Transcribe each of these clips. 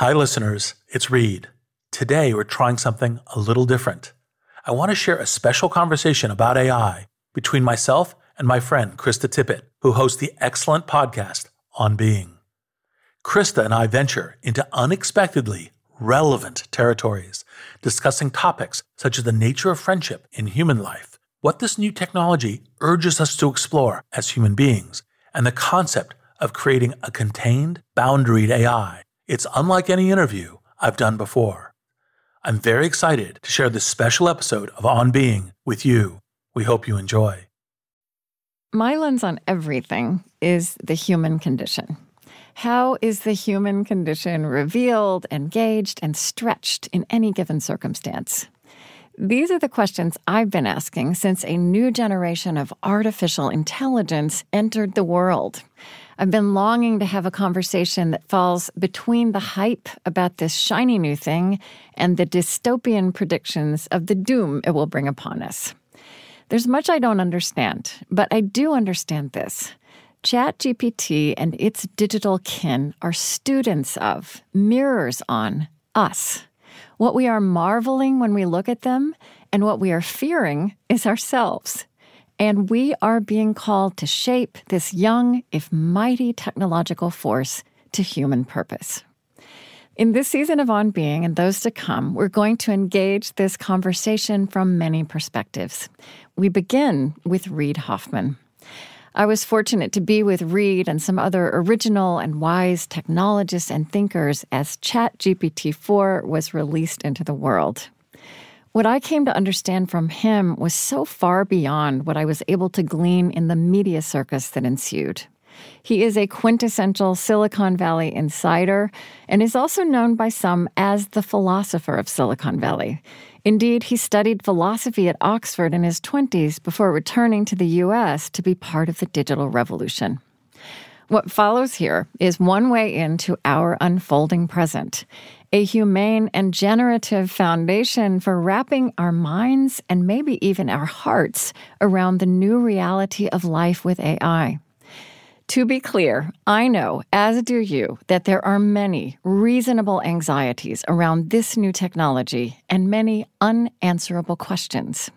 Hi, listeners. It's Reid. Today, we're trying something a little different. I want to share a special conversation about AI between myself and my friend, Krista Tippett, who hosts the excellent podcast On Being. Krista and I venture into unexpectedly relevant territories, discussing topics such as the nature of friendship in human life, what this new technology urges us to explore as human beings, and the concept of creating a contained, boundaried AI it's unlike any interview I've done before. I'm very excited to share this special episode of On Being with you. We hope you enjoy. My lens on everything is the human condition. How is the human condition revealed, engaged, and stretched in any given circumstance? These are the questions I've been asking since a new generation of artificial intelligence entered the world. I've been longing to have a conversation that falls between the hype about this shiny new thing and the dystopian predictions of the doom it will bring upon us. There's much I don't understand, but I do understand this. ChatGPT and its digital kin are students of, mirrors on, us. What we are marveling when we look at them, and what we are fearing is ourselves. And we are being called to shape this young, if mighty, technological force to human purpose. In this season of On Being and those to come, we're going to engage this conversation from many perspectives. We begin with Reid Hoffman. I was fortunate to be with Reid and some other original and wise technologists and thinkers as ChatGPT 4 was released into the world. What I came to understand from him was so far beyond what I was able to glean in the media circus that ensued. He is a quintessential Silicon Valley insider and is also known by some as the philosopher of Silicon Valley. Indeed, he studied philosophy at Oxford in his 20s before returning to the US to be part of the digital revolution. What follows here is one way into our unfolding present, a humane and generative foundation for wrapping our minds and maybe even our hearts around the new reality of life with AI. To be clear, I know, as do you, that there are many reasonable anxieties around this new technology and many unanswerable questions.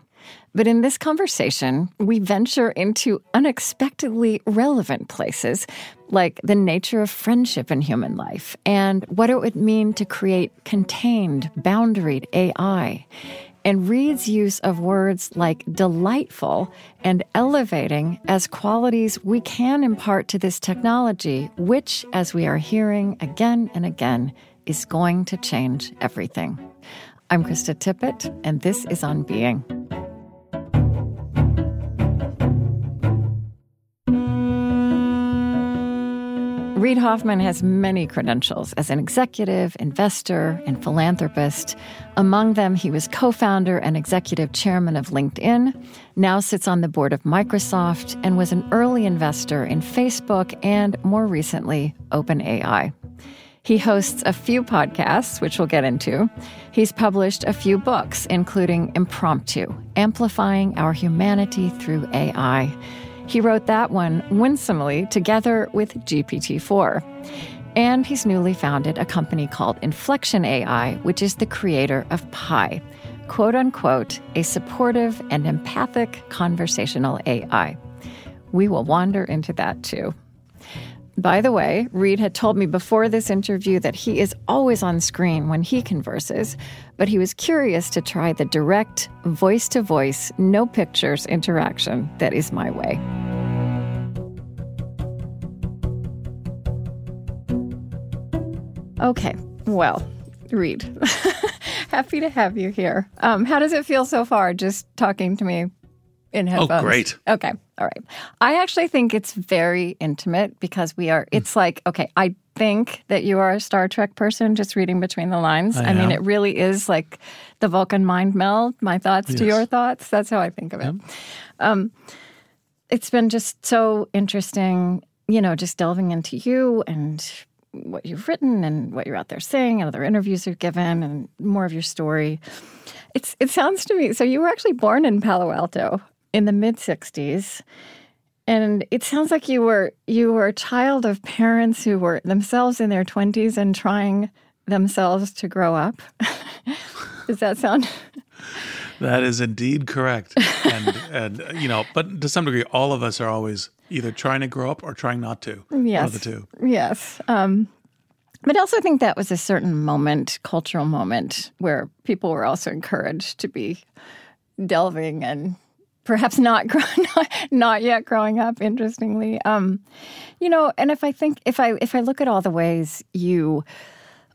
But in this conversation, we venture into unexpectedly relevant places, like the nature of friendship in human life and what it would mean to create contained, boundaried AI. And Reid's use of words like delightful and elevating as qualities we can impart to this technology, which, as we are hearing again and again, is going to change everything. I'm Krista Tippett, and this is On Being. Reid Hoffman has many credentials as an executive, investor, and philanthropist. Among them, he was co founder and executive chairman of LinkedIn, now sits on the board of Microsoft, and was an early investor in Facebook and, more recently, OpenAI. He hosts a few podcasts, which we'll get into. He's published a few books, including Impromptu Amplifying Our Humanity Through AI he wrote that one winsomely together with GPT 4. And he's newly founded a company called Inflection AI, which is the creator of Pi, quote unquote, a supportive and empathic conversational AI. We will wander into that too. By the way, Reid had told me before this interview that he is always on screen when he converses, but he was curious to try the direct, voice to voice, no pictures interaction that is my way. Okay, well, Reid, happy to have you here. Um, how does it feel so far just talking to me in oh, headphones. Oh, great. Okay. All right. I actually think it's very intimate because we are, it's like, okay, I think that you are a Star Trek person just reading between the lines. I, I mean, it really is like the Vulcan mind meld, my thoughts yes. to your thoughts. That's how I think of it. Yep. Um, it's been just so interesting, you know, just delving into you and what you've written and what you're out there saying and other interviews you've given and more of your story. It's it sounds to me so you were actually born in Palo Alto in the mid 60s and it sounds like you were you were a child of parents who were themselves in their 20s and trying themselves to grow up. Does that sound? That is indeed correct. And, and, you know, but to some degree, all of us are always either trying to grow up or trying not to. Yes. One of the two. Yes. Um, but I also think that was a certain moment, cultural moment, where people were also encouraged to be delving and perhaps not not, not yet growing up. Interestingly, um, you know, and if I think if I if I look at all the ways you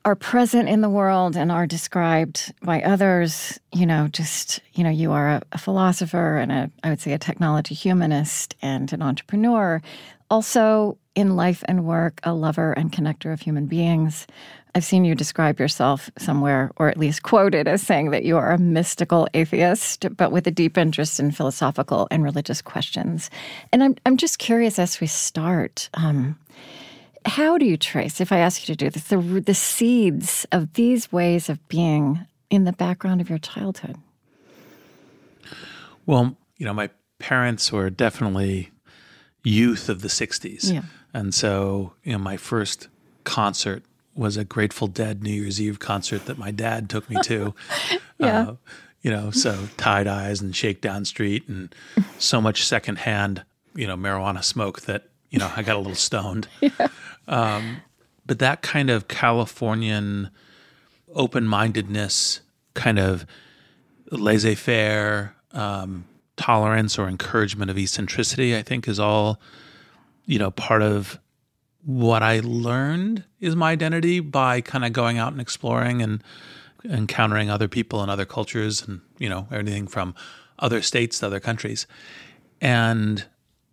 are present in the world and are described by others, you know, just, you know, you are a, a, philosopher and a, I would say, a technology humanist and an entrepreneur. Also, in life and work, a lover and connector of human beings. I've seen you describe yourself somewhere, or at least quoted as saying that you are a mystical atheist, but with a deep interest in philosophical and religious questions. And I'm, I'm just curious as we start. Um, how do you trace, if I ask you to do this, the, the seeds of these ways of being in the background of your childhood? Well, you know, my parents were definitely youth of the 60s. Yeah. And so, you know, my first concert was a Grateful Dead New Year's Eve concert that my dad took me to. yeah. Uh, you know, so tie dyes and Shakedown Street and so much secondhand, you know, marijuana smoke that, you know, I got a little stoned. yeah. Um, but that kind of Californian open mindedness, kind of laissez faire, um, tolerance or encouragement of eccentricity, I think is all, you know, part of what I learned is my identity by kind of going out and exploring and encountering other people and other cultures and, you know, everything from other states to other countries. And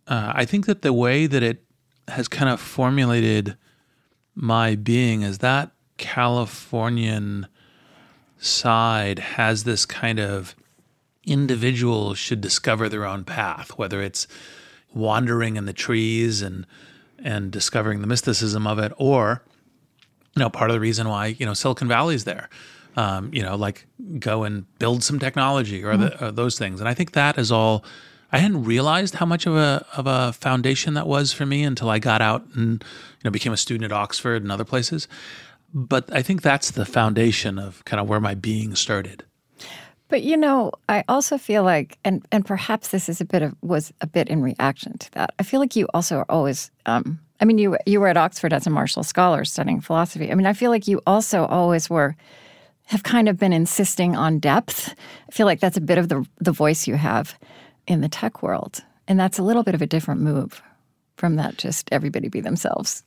uh, I think that the way that it has kind of formulated my being is that Californian side has this kind of individuals should discover their own path, whether it's wandering in the trees and and discovering the mysticism of it, or you know, part of the reason why you know Silicon Valley's there. Um, you know, like go and build some technology or, mm-hmm. the, or those things. And I think that is all I hadn't realized how much of a of a foundation that was for me until I got out and you know became a student at Oxford and other places. But I think that's the foundation of kind of where my being started. But you know, I also feel like, and and perhaps this is a bit of was a bit in reaction to that. I feel like you also are always. Um, I mean, you you were at Oxford as a Marshall Scholar studying philosophy. I mean, I feel like you also always were have kind of been insisting on depth. I feel like that's a bit of the the voice you have in the tech world. And that's a little bit of a different move from that just everybody be themselves.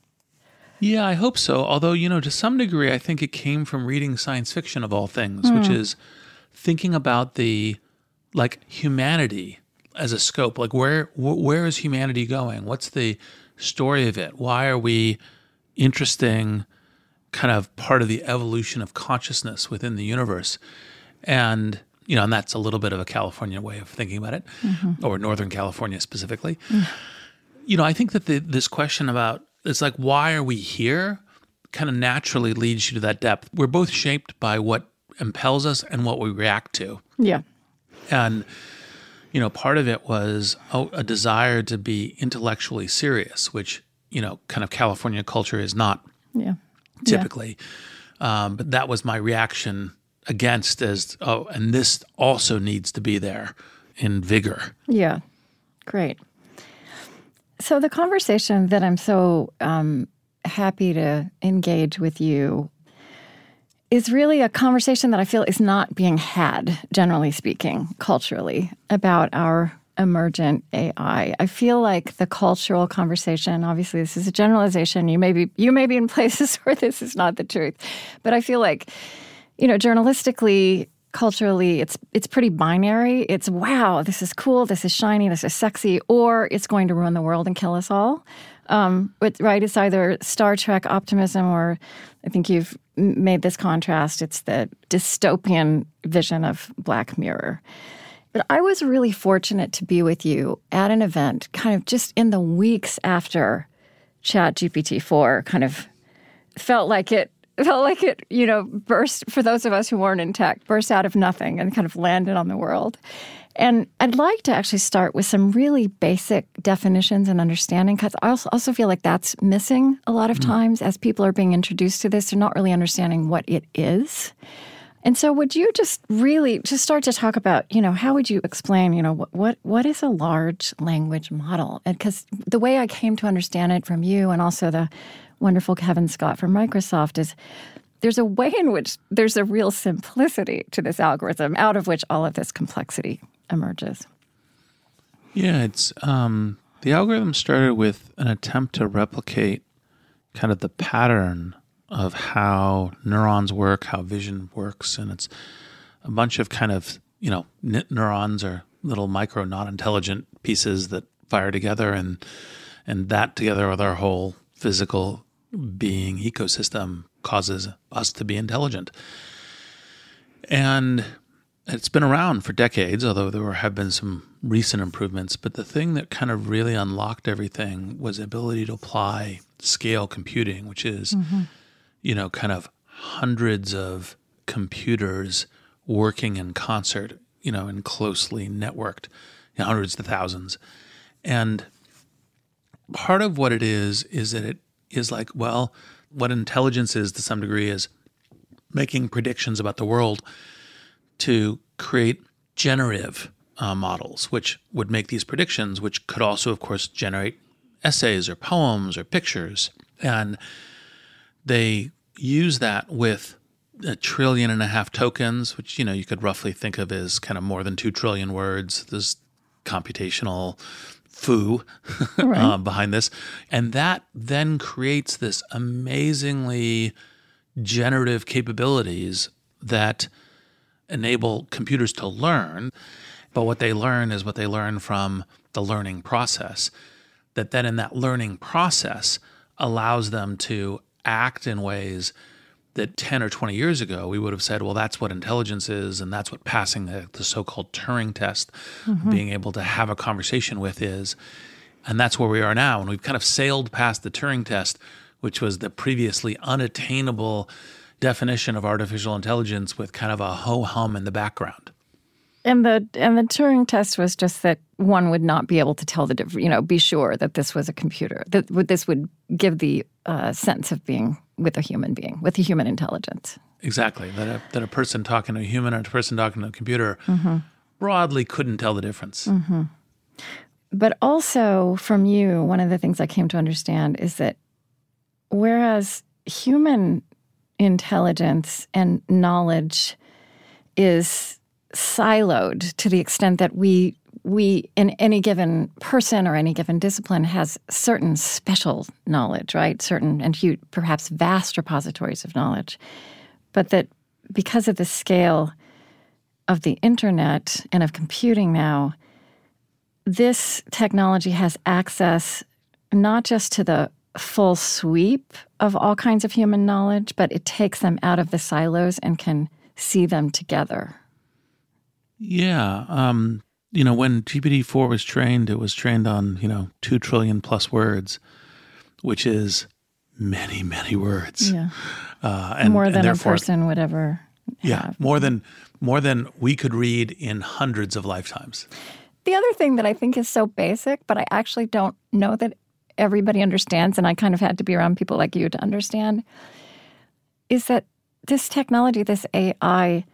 Yeah, I hope so. Although, you know, to some degree, I think it came from reading science fiction of all things, mm. which hmm. is thinking about the like humanity as a scope. Like, where where is humanity going? What's the story of it? Why are we interesting? Kind of part of the evolution of consciousness within the universe, and you know, and that's a little bit of a California way of thinking about it, mm-hmm. or Northern California specifically. Mm. You know, I think that the, this question about it's like why are we here, kind of naturally leads you to that depth. We're both shaped by what impels us and what we react to. Yeah, and you know, part of it was a, a desire to be intellectually serious, which you know, kind of California culture is not. Yeah. Typically, yeah. Um, but that was my reaction against as oh and this also needs to be there in vigor yeah great so the conversation that i'm so um, happy to engage with you is really a conversation that i feel is not being had generally speaking culturally about our emergent ai i feel like the cultural conversation obviously this is a generalization you may be you may be in places where this is not the truth but i feel like you know, journalistically, culturally, it's it's pretty binary. It's wow, this is cool, this is shiny, this is sexy, or it's going to ruin the world and kill us all. Um, but right, it's either Star Trek optimism, or I think you've made this contrast. It's the dystopian vision of Black Mirror. But I was really fortunate to be with you at an event, kind of just in the weeks after Chat GPT four kind of felt like it felt like it, you know, burst for those of us who weren't in tech, burst out of nothing and kind of landed on the world. And I'd like to actually start with some really basic definitions and understanding because I also, feel like that's missing a lot of mm. times as people are being introduced to this. They're not really understanding what it is. And so, would you just really just start to talk about, you know, how would you explain, you know, what what, what is a large language model? Because the way I came to understand it from you, and also the wonderful Kevin Scott from Microsoft, is there's a way in which there's a real simplicity to this algorithm, out of which all of this complexity emerges. Yeah, it's um, the algorithm started with an attempt to replicate kind of the pattern of how neurons work, how vision works, and it's a bunch of kind of you know neurons are little micro non-intelligent pieces that fire together, and and that together with our whole physical being ecosystem causes us to be intelligent. And it's been around for decades, although there have been some recent improvements. But the thing that kind of really unlocked everything was the ability to apply scale computing, which is mm-hmm you know, kind of hundreds of computers working in concert, you know, and closely networked, you know, hundreds to thousands. And part of what it is is that it is like, well, what intelligence is to some degree is making predictions about the world to create generative uh, models, which would make these predictions, which could also, of course, generate essays or poems or pictures. And they use that with a trillion and a half tokens, which you know you could roughly think of as kind of more than two trillion words. This computational foo right. uh, behind this, and that then creates this amazingly generative capabilities that enable computers to learn. But what they learn is what they learn from the learning process. That then in that learning process allows them to act in ways that 10 or 20 years ago we would have said, well, that's what intelligence is, and that's what passing the, the so called Turing test, mm-hmm. being able to have a conversation with is. And that's where we are now. And we've kind of sailed past the Turing test, which was the previously unattainable definition of artificial intelligence with kind of a ho hum in the background. And the and the Turing test was just that one would not be able to tell the difference. You know, be sure that this was a computer. That this would give the uh, sense of being with a human being, with a human intelligence. Exactly. That a, that a person talking to a human and a person talking to a computer mm-hmm. broadly couldn't tell the difference. Mm-hmm. But also from you, one of the things I came to understand is that whereas human intelligence and knowledge is siloed to the extent that we we in any given person or any given discipline has certain special knowledge right? Certain and huge, perhaps vast repositories of knowledge. But that because of the scale of the internet and of computing now this technology has access not just to the full sweep of all kinds of human knowledge but it takes them out of the silos and can see them together yeah. Um, you know, when GPT 4 was trained, it was trained on, you know, 2 trillion plus words, which is many, many words. Yeah. Uh, and, more than and a person would ever Yeah. More than, more than we could read in hundreds of lifetimes. The other thing that I think is so basic, but I actually don't know that everybody understands, and I kind of had to be around people like you to understand, is that this technology, this AI,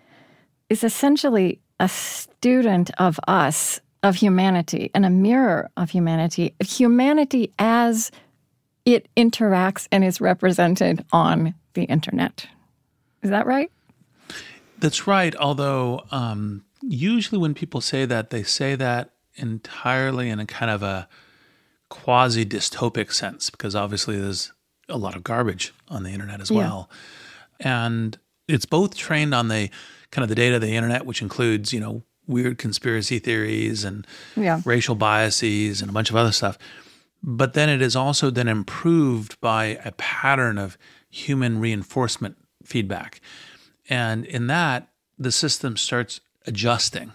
is essentially a student of us, of humanity, and a mirror of humanity, humanity as it interacts and is represented on the internet. Is that right? That's right. Although, um, usually when people say that, they say that entirely in a kind of a quasi dystopic sense, because obviously there's a lot of garbage on the internet as well. Yeah. And it's both trained on the kind of the data of the internet, which includes, you know, weird conspiracy theories and yeah. racial biases and a bunch of other stuff. But then it is also then improved by a pattern of human reinforcement feedback. And in that, the system starts adjusting.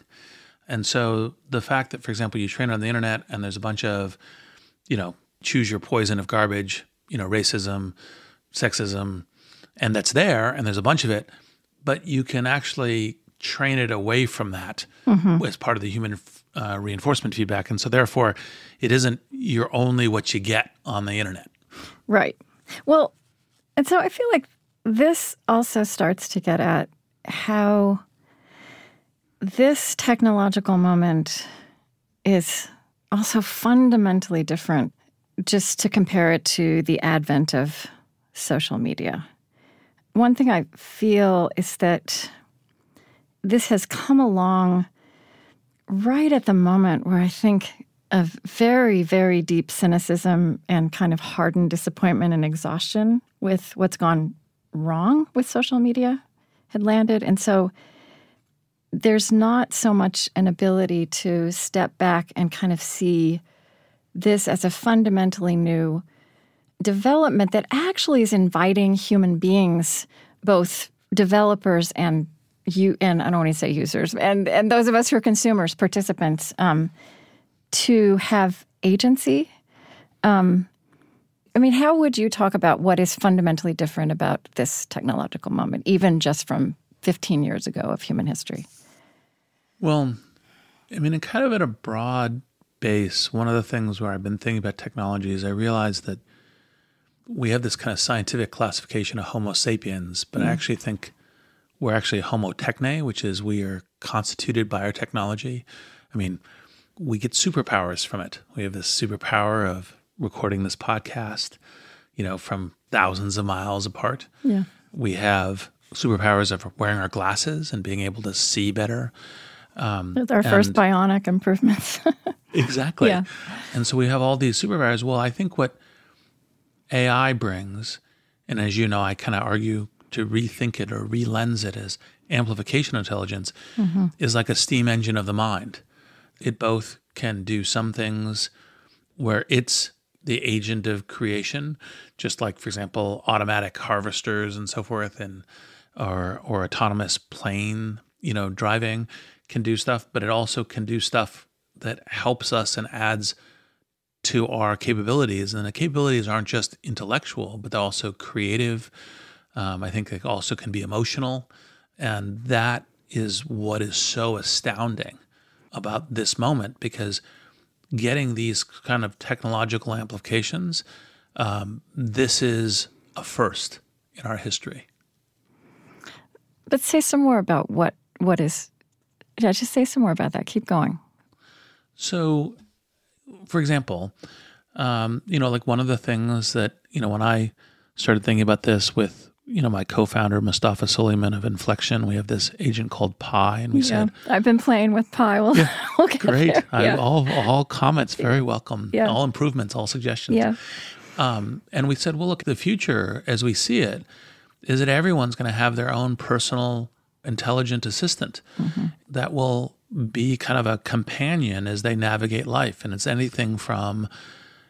And so the fact that, for example, you train on the internet and there's a bunch of, you know, choose your poison of garbage, you know, racism, sexism, and that's there, and there's a bunch of it, but you can actually train it away from that mm-hmm. as part of the human uh, reinforcement feedback. And so, therefore, it isn't you're only what you get on the internet. Right. Well, and so I feel like this also starts to get at how this technological moment is also fundamentally different, just to compare it to the advent of social media. One thing I feel is that this has come along right at the moment where I think of very, very deep cynicism and kind of hardened disappointment and exhaustion with what's gone wrong with social media had landed. And so there's not so much an ability to step back and kind of see this as a fundamentally new development that actually is inviting human beings, both developers and you and I don't want to say users and and those of us who are consumers, participants, um, to have agency. Um, I mean, how would you talk about what is fundamentally different about this technological moment, even just from 15 years ago of human history? Well, I mean, kind of at a broad base, one of the things where I've been thinking about technology is I realized that we have this kind of scientific classification of Homo sapiens, but mm. I actually think we're actually Homo techne, which is we are constituted by our technology. I mean, we get superpowers from it. We have this superpower of recording this podcast, you know, from thousands of miles apart. Yeah. We have superpowers of wearing our glasses and being able to see better. Um, With our first bionic improvements. exactly. Yeah. And so we have all these superpowers. Well, I think what AI brings, and as you know, I kind of argue to rethink it or relens it as amplification intelligence, mm-hmm. is like a steam engine of the mind. It both can do some things where it's the agent of creation, just like, for example, automatic harvesters and so forth, and or or autonomous plane, you know, driving can do stuff, but it also can do stuff that helps us and adds to our capabilities. And the capabilities aren't just intellectual, but they're also creative. Um, I think they also can be emotional. And that is what is so astounding about this moment because getting these kind of technological amplifications, um, this is a first in our history. But say some more about what what is yeah, just say some more about that. Keep going. So, for example, um, you know, like one of the things that, you know, when I started thinking about this with, you know, my co-founder Mustafa Suleyman of Inflection, we have this agent called Pi, and we yeah, said, "I've been playing with Pi. We'll, yeah, we'll great. Yeah. all all comments very welcome. Yeah. all improvements, all suggestions. Yeah. Um, and we said, well, look, the future as we see it is that everyone's going to have their own personal intelligent assistant mm-hmm. that will be kind of a companion as they navigate life. And it's anything from,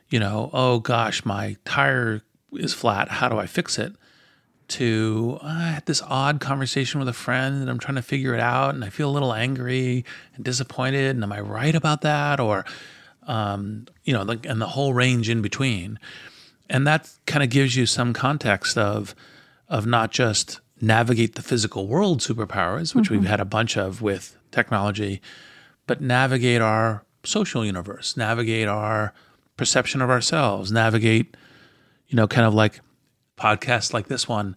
you know, oh gosh, my tire is flat. How do I fix it? To I had this odd conversation with a friend and I'm trying to figure it out and I feel a little angry and disappointed. And am I right about that? Or, um, you know, and the whole range in between. And that kind of gives you some context of, of not just navigate the physical world superpowers, which mm-hmm. we've had a bunch of with technology, but navigate our social universe, navigate our perception of ourselves, navigate, you know, kind of like podcasts like this one.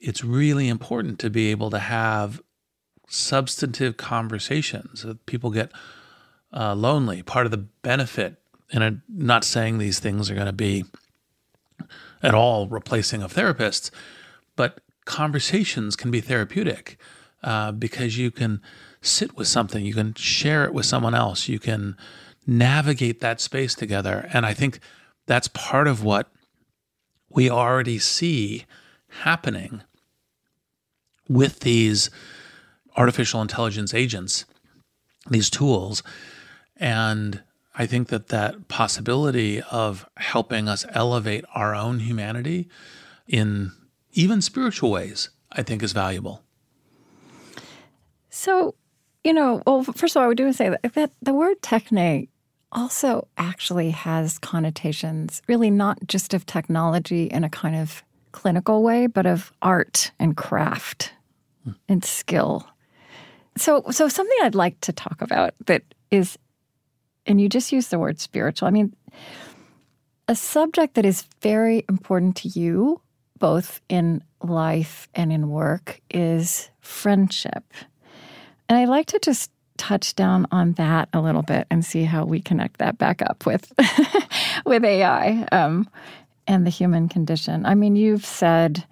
It's really important to be able to have substantive conversations. People get uh, lonely. Part of the benefit, and I'm not saying these things are going to be at all replacing of therapists, but conversations can be therapeutic uh, because you can sit with something, you can share it with someone else, you can navigate that space together. And I think that's part of what we already see happening with these artificial intelligence agents, these tools. And I think that that possibility of helping us elevate our own humanity in even spiritual ways, I think is valuable. So, you know, well, first of all, I would do say that, that the word techne also actually has connotations, really not just of technology in a kind of clinical way, but of art and craft hmm. and skill. So, so something I'd like to talk about that is, and you just use the word spiritual. I mean, a subject that is very important to you, both in life and in work, is friendship. And I'd like to just touch down on that a little bit and see how we connect that back up with with AI um, and the human condition. I mean, you've said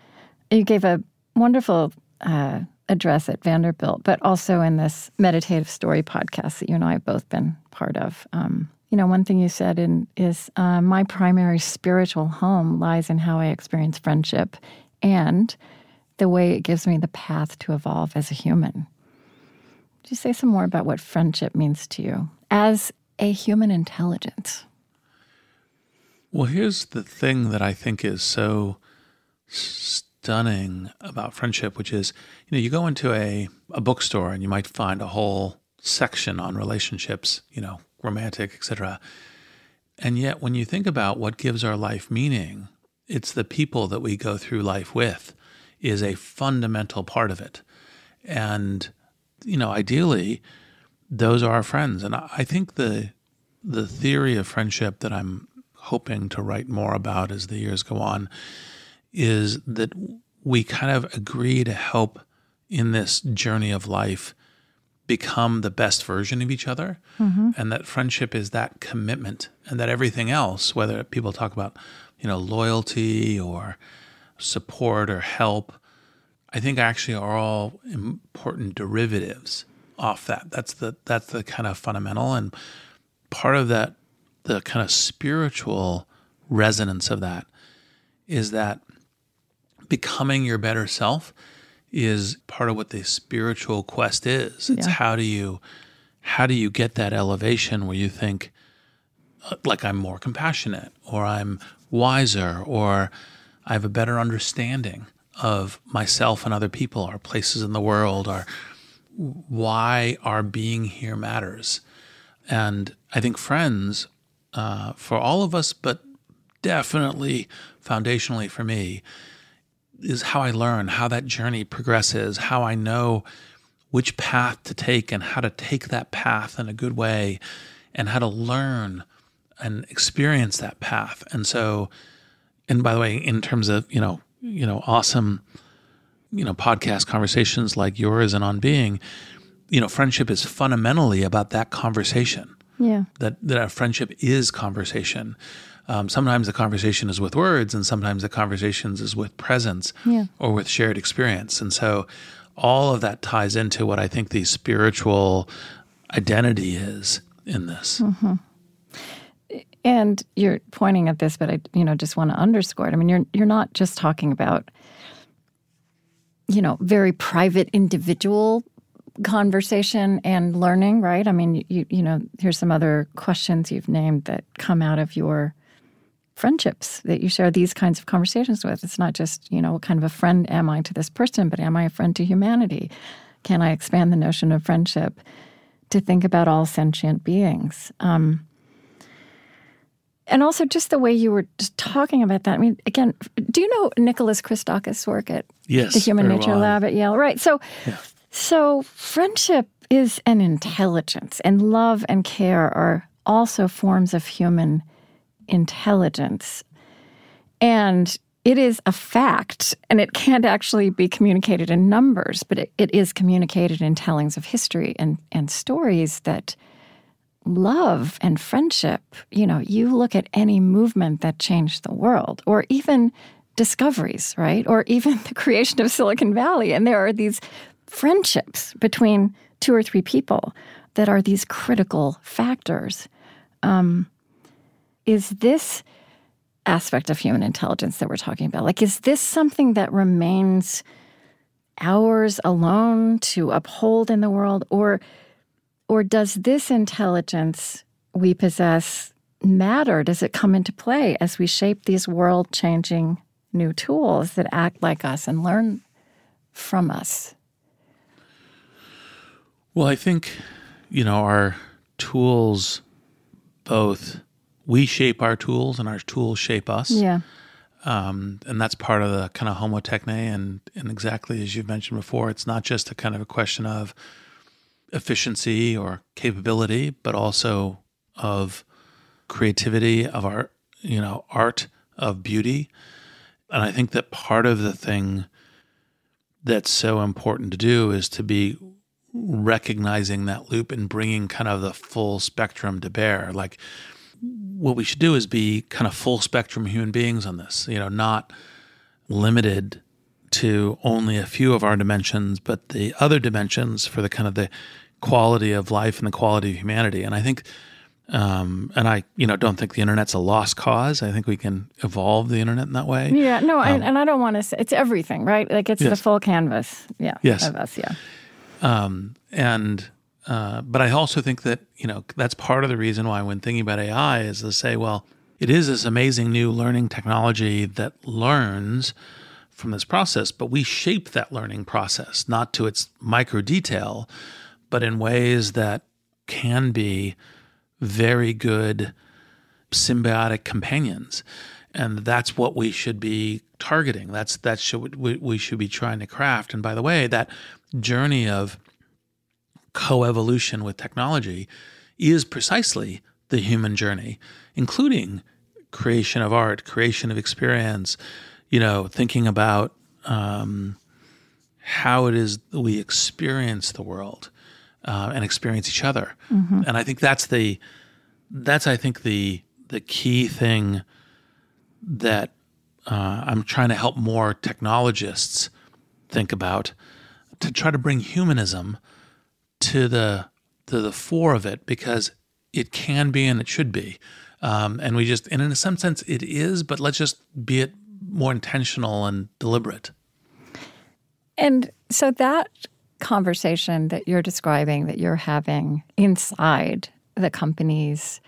you gave a wonderful uh, address at Vanderbilt, but also in this meditative story podcast that you and I have both been part of. Um, you know, one thing you said in, is uh, my primary spiritual home lies in how I experience friendship and the way it gives me the path to evolve as a human. Could you say some more about what friendship means to you as a human intelligence? Well, here's the thing that I think is so stunning about friendship, which is, you know, you go into a, a bookstore and you might find a whole section on relationships, you know, romantic, etc. And yet, when you think about what gives our life meaning, it's the people that we go through life with is a fundamental part of it. And, you know, ideally, those are our friends. And I think the the theory of friendship that I'm hoping to write more about as the years go on is that we kind of agree to help in this journey of life become the best version of each other mm-hmm. and that friendship is that commitment and that everything else whether people talk about you know loyalty or support or help i think actually are all important derivatives off that that's the that's the kind of fundamental and part of that the kind of spiritual resonance of that is that becoming your better self is part of what the spiritual quest is. It's yeah. how do you how do you get that elevation where you think uh, like I'm more compassionate or I'm wiser or I have a better understanding of myself and other people, our places in the world, our why our being here matters. And I think friends, uh, for all of us, but definitely foundationally for me, is how I learn, how that journey progresses, how I know which path to take and how to take that path in a good way and how to learn and experience that path. And so, and by the way, in terms of, you know, you know, awesome, you know, podcast conversations like yours and on being, you know, friendship is fundamentally about that conversation. Yeah. That that a friendship is conversation. Um, sometimes the conversation is with words, and sometimes the conversations is with presence yeah. or with shared experience. And so, all of that ties into what I think the spiritual identity is in this. Mm-hmm. And you're pointing at this, but I, you know, just want to underscore it. I mean, you're you're not just talking about, you know, very private individual conversation and learning, right? I mean, you you know, here's some other questions you've named that come out of your friendships that you share these kinds of conversations with. It's not just, you know, what kind of a friend am I to this person, but am I a friend to humanity? Can I expand the notion of friendship to think about all sentient beings? Um, and also just the way you were just talking about that. I mean, again, do you know Nicholas Christakis' work at yes, the Human Nature well. Lab at Yale? Right. So, yeah. so friendship is an intelligence, and love and care are also forms of human intelligence. And it is a fact, and it can't actually be communicated in numbers, but it, it is communicated in tellings of history and, and stories that love and friendship, you know, you look at any movement that changed the world, or even discoveries, right? Or even the creation of Silicon Valley. And there are these friendships between two or three people that are these critical factors. Um, is this aspect of human intelligence that we're talking about? Like, is this something that remains ours alone to uphold in the world, or or does this intelligence we possess matter? Does it come into play as we shape these world-changing new tools that act like us and learn from us? Well, I think you know our tools both we shape our tools and our tools shape us. Yeah. Um, and that's part of the kind of homo techne. And, and exactly as you've mentioned before, it's not just a kind of a question of efficiency or capability, but also of creativity, of art, you know, art, of beauty. And I think that part of the thing that's so important to do is to be recognizing that loop and bringing kind of the full spectrum to bear. Like, what we should do is be kind of full spectrum human beings on this, you know, not limited to only a few of our dimensions, but the other dimensions for the kind of the quality of life and the quality of humanity. And I think, um, and I, you know, don't think the internet's a lost cause. I think we can evolve the internet in that way. Yeah, no, um, and, and, I don't want to say it's everything, right? Like it's yes. the full canvas. Yeah. Yes. Of us. Yeah. Um, and uh, but I also think that you know that's part of the reason why when thinking about AI is to say, well, it is this amazing new learning technology that learns from this process, but we shape that learning process not to its micro detail, but in ways that can be very good symbiotic companions. And that's what we should be targeting. That's that should we, we should be trying to craft. And by the way, that journey of coevolution with technology is precisely the human journey, including creation of art, creation of experience, you know, thinking about um, how it is we experience the world uh, and experience each other. Mm-hmm. And I think that's the that's I think the the key thing that uh, I'm trying to help more technologists think about to try to bring humanism to the to the fore of it because it can be and it should be. Um, and we just, and in some sense, it is, but let's just be it more intentional and deliberate. And so that conversation that you're describing, that you're having inside the companies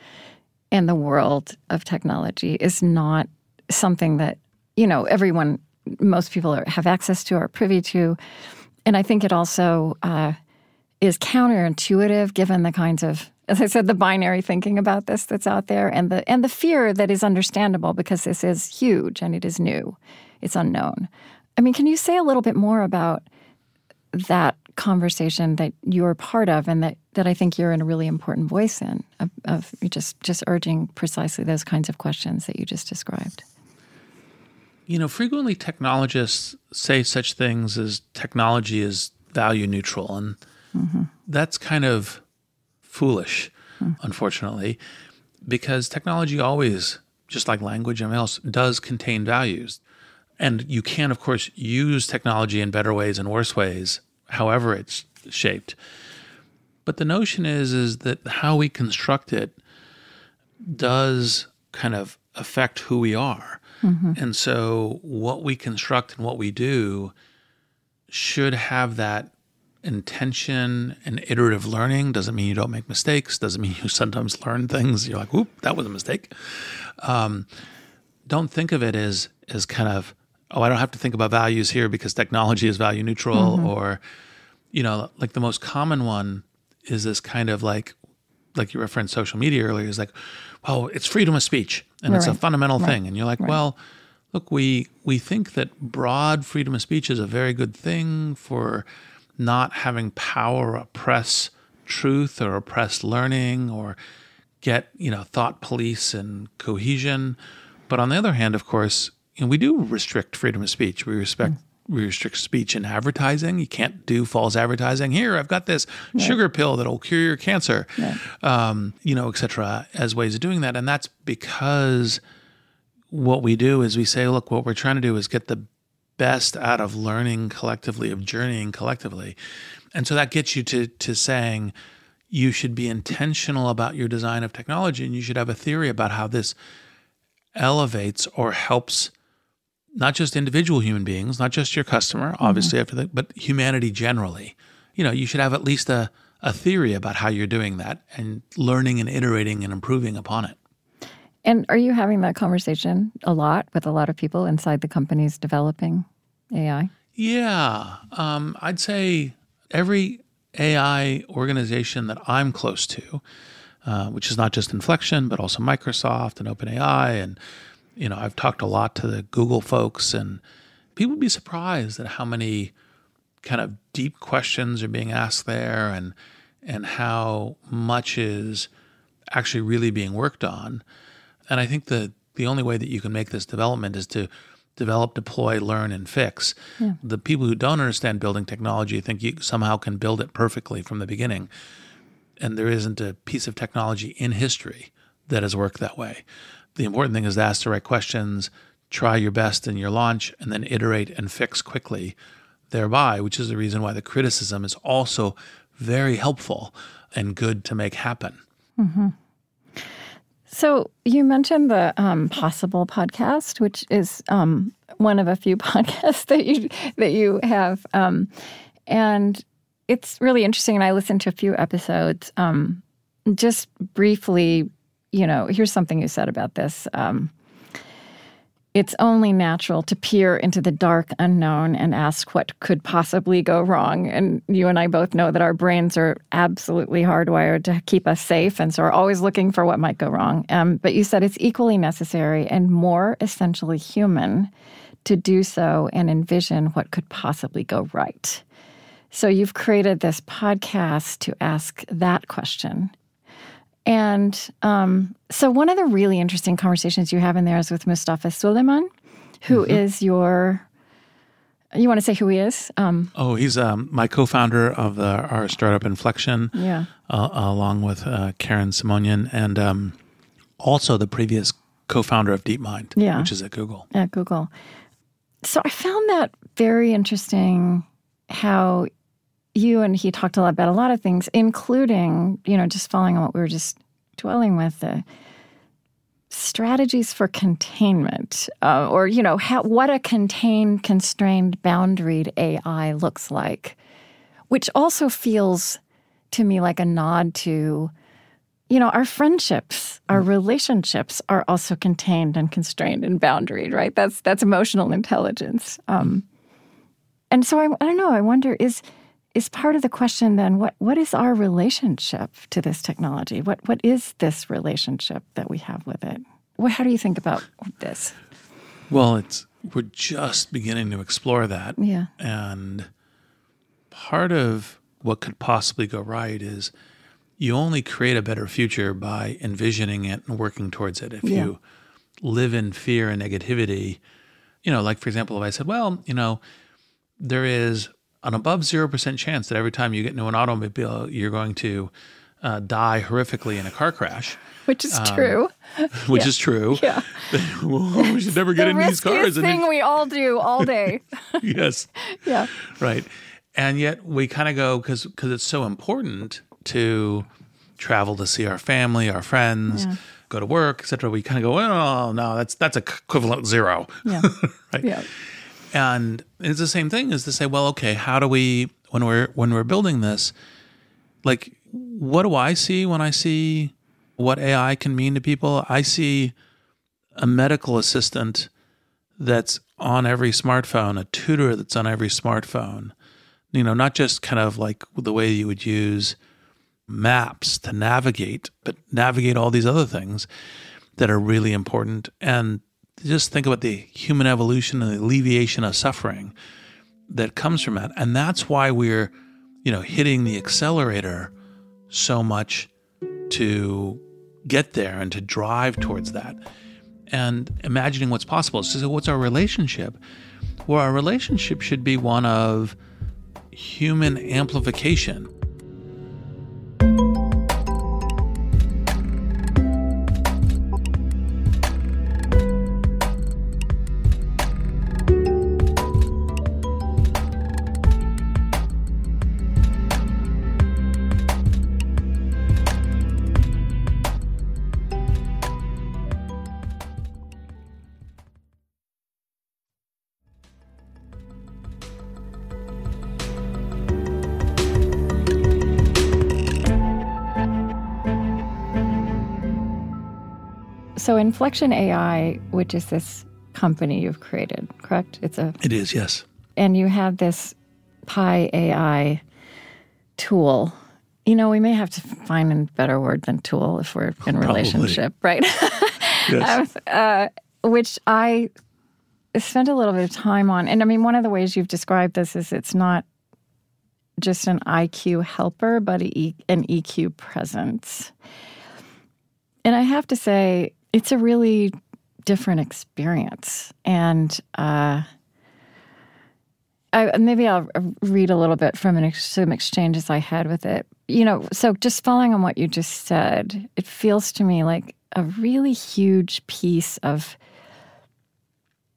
and the world of technology, is not something that you know everyone, most people are, have access to or privy to. And I think it also uh, is counterintuitive given the kinds of as I said, the binary thinking about this that's out there and the and the fear that is understandable because this is huge and it is new. It's unknown. I mean, can you say a little bit more about that conversation that you're part of and that, that I think you're in a really important voice in of, of just just urging precisely those kinds of questions that you just described? You know, frequently technologists say such things as technology is value neutral and Mm-hmm. That's kind of foolish, mm-hmm. unfortunately, because technology always, just like language and else, does contain values. And you can, of course, use technology in better ways and worse ways, however it's shaped. But the notion is is that how we construct it does kind of affect who we are. Mm-hmm. And so what we construct and what we do should have that intention and iterative learning doesn't mean you don't make mistakes doesn't mean you sometimes learn things you're like whoop that was a mistake um, don't think of it as as kind of oh i don't have to think about values here because technology is value neutral mm-hmm. or you know like the most common one is this kind of like like you referenced social media earlier is like well it's freedom of speech and right. it's a fundamental right. thing and you're like right. well look we we think that broad freedom of speech is a very good thing for not having power oppress truth or oppress learning or get you know thought police and cohesion. But on the other hand of course you know, we do restrict freedom of speech. We respect mm. we restrict speech in advertising. You can't do false advertising. Here i've got this sugar pill that'll cure your cancer. Um, you know etc as ways of doing that. And that's because what we do is we say look what we're trying to do is get the best out of learning collectively, of journeying collectively. And so that gets you to, to saying you should be intentional about your design of technology and you should have a theory about how this elevates or helps not just individual human beings, not just your customer, mm-hmm. obviously, mm-hmm. after that, but humanity generally. You know, you should have at least a, a theory about how you're doing that and learning and iterating and improving upon it. And are you having that conversation a lot with a lot of people inside the companies developing AI? Yeah. Um, I'd say every AI organization that I'm close to, uh, which is not just Inflection, but also Microsoft and OpenAI and You know, I've talked a lot to the Google folks, and people would be surprised at how many kind of deep questions are being asked there, and and how much is actually really being worked on. And I think that the only way that you can make this development is to develop, deploy, learn, and fix. Yeah. The people who don't understand building technology think you somehow can build it perfectly from the beginning. And there isn't a piece of technology in history that has worked that way. The important thing is to ask the right questions, try your best in your launch, and then iterate and fix quickly thereby, which is the reason why the criticism is also very helpful and good to make happen. Mm-hmm. So you mentioned the um, Possible podcast, which is um, one of a few podcasts that you that you have, um, and it's really interesting. And I listened to a few episodes. Um, just briefly, you know, here's something you said about this. It's only natural to peer into the dark unknown and ask what could possibly go wrong. And you and I both know that our brains are absolutely hardwired to keep us safe. And so we're always looking for what might go wrong. Um, but you said it's equally necessary and more essentially human to do so and envision what could possibly go right. So you've created this podcast to ask that question and um, so, one of the really interesting conversations you have in there is with Mustafa Suleyman, who mm-hmm. is your. You want to say who he is? Um, oh, he's um, my co-founder of the, our startup Inflection, yeah, uh, along with uh, Karen Simonyan, and um, also the previous co-founder of DeepMind, yeah. which is at Google. At Google. So I found that very interesting. How you and he talked a lot about a lot of things, including, you know, just following on what we were just dwelling with, the strategies for containment, uh, or, you know, how, what a contained, constrained, boundaried AI looks like, which also feels to me like a nod to, you know, our friendships, our mm. relationships are also contained and constrained and boundaried, right? That's that's emotional intelligence. Um, and so I, I don't know. I wonder is is part of the question then what what is our relationship to this technology? What what is this relationship that we have with it? What, how do you think about this? Well, it's we're just beginning to explore that. Yeah. And part of what could possibly go right is you only create a better future by envisioning it and working towards it. If yeah. you live in fear and negativity, you know, like for example, if I said, well, you know, there is an above 0% chance that every time you get into an automobile, you're going to uh, die horrifically in a car crash. Which is um, true. Which yeah. is true. Yeah. well, we should never get in these cars. The thing we all do all day. yes. Yeah. Right. And yet we kind of go because because it's so important to travel to see our family, our friends, yeah. go to work, etc. We kind of go, oh no, that's that's equivalent zero. Yeah. right. Yeah. And it's the same thing as to say, well, okay, how do we when we're when we're building this, like what do I see when I see what AI can mean to people? I see a medical assistant that's on every smartphone, a tutor that's on every smartphone. You know, not just kind of like the way you would use maps to navigate, but navigate all these other things that are really important. And just think about the human evolution and the alleviation of suffering that comes from that. And that's why we're, you know, hitting the accelerator so much to get there and to drive towards that. And imagining what's possible. So, what's our relationship? Well, our relationship should be one of human amplification So Inflection AI, which is this company you've created, correct? It's a It is, yes. And you have this Pi AI tool. You know, we may have to find a better word than tool if we're in relationship, right? yes. uh, which I spent a little bit of time on. And I mean, one of the ways you've described this is it's not just an IQ helper, but an EQ presence. And I have to say, it's a really different experience. And uh, I, maybe I'll read a little bit from an, some exchanges I had with it. You know, so just following on what you just said, it feels to me like a really huge piece of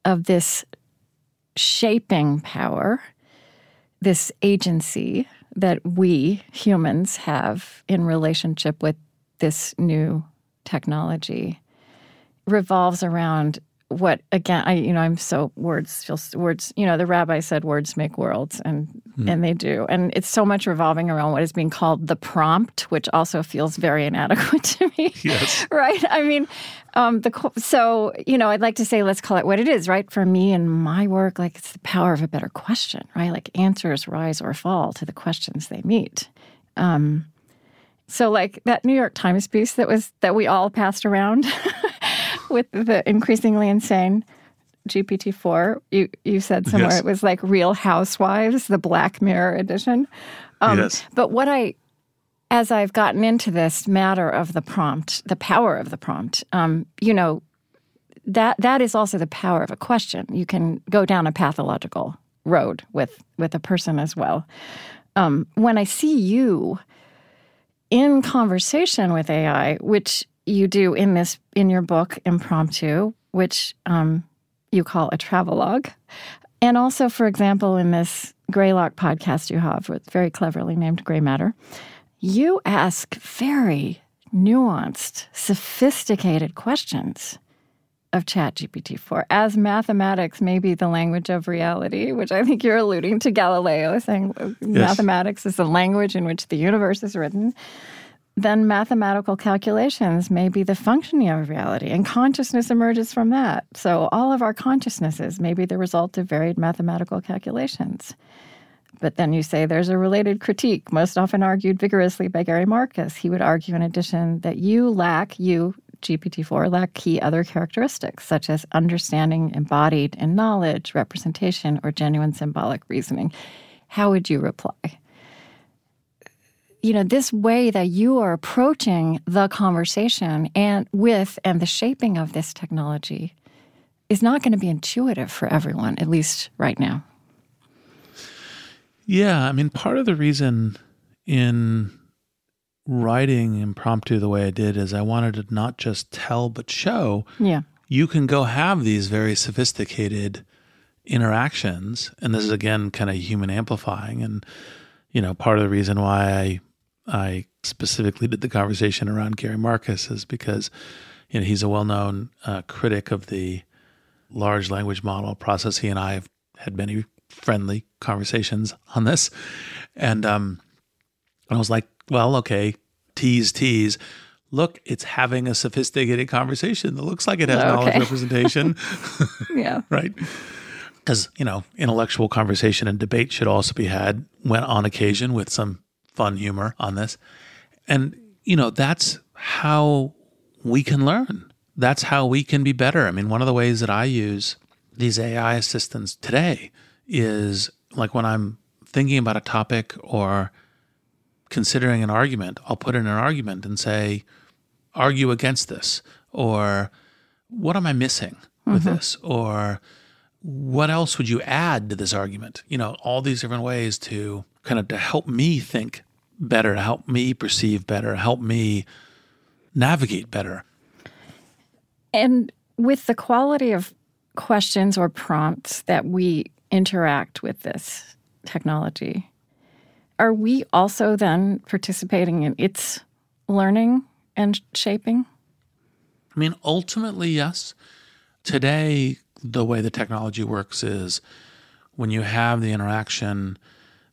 of this shaping power, this agency that we humans have in relationship with this new technology revolves around what again i you know i'm so words feel words you know the rabbi said words make worlds and mm. and they do. And it's so much revolving around what is being called the prompt which also feels very inadequate to me. Yes. Right? I mean um the so you know i'd like to say let's call it what it is right? For me and my work like it's the power of a better question right? Like answers rise or fall to the questions they meet. Um so like that new york times piece that was that we all passed around with the increasingly insane GPT-4. You you said somewhere yes. it was like Real Housewives, the Black Mirror edition. Um, yes. But what I, as I've gotten into this matter of the prompt, the power of the prompt, um, you know, that that is also the power of a question. You can go down a pathological road with with a person as well. Um, when I see you in conversation with AI, which you do in this in your book impromptu which um, you call a travelogue and also for example in this greylock podcast you have with very cleverly named gray matter you ask very nuanced sophisticated questions of chat gpt-4 as mathematics may be the language of reality which i think you're alluding to galileo saying yes. mathematics is the language in which the universe is written then mathematical calculations may be the functioning of reality, and consciousness emerges from that. So, all of our consciousnesses may be the result of varied mathematical calculations. But then you say there's a related critique, most often argued vigorously by Gary Marcus. He would argue, in addition, that you lack, you, GPT 4, lack key other characteristics, such as understanding embodied in knowledge, representation, or genuine symbolic reasoning. How would you reply? You know this way that you are approaching the conversation and with and the shaping of this technology is not going to be intuitive for everyone at least right now. Yeah i mean part of the reason in writing impromptu the way i did is i wanted to not just tell but show yeah. you can go have these very sophisticated interactions and this is again kind of human amplifying and you know part of the reason why i I specifically did the conversation around Gary Marcus is because you know he's a well-known uh, critic of the large language model process. He and I have had many friendly conversations on this, and um, I was like, well, okay, tease, tease. Look, it's having a sophisticated conversation that looks like it has okay. knowledge representation. yeah. right. Because, you know, intellectual conversation and debate should also be had when on occasion with some fun humor on this. And, you know, that's how we can learn. That's how we can be better. I mean, one of the ways that I use these AI assistants today is like when I'm thinking about a topic or considering an argument, I'll put in an argument and say, argue against this, or what am I missing with mm-hmm. this, or what else would you add to this argument? You know, all these different ways to kind of to help me think better, to help me perceive better, help me navigate better. And with the quality of questions or prompts that we interact with this technology, are we also then participating in its learning and shaping? I mean, ultimately, yes. Today, the way the technology works is when you have the interaction,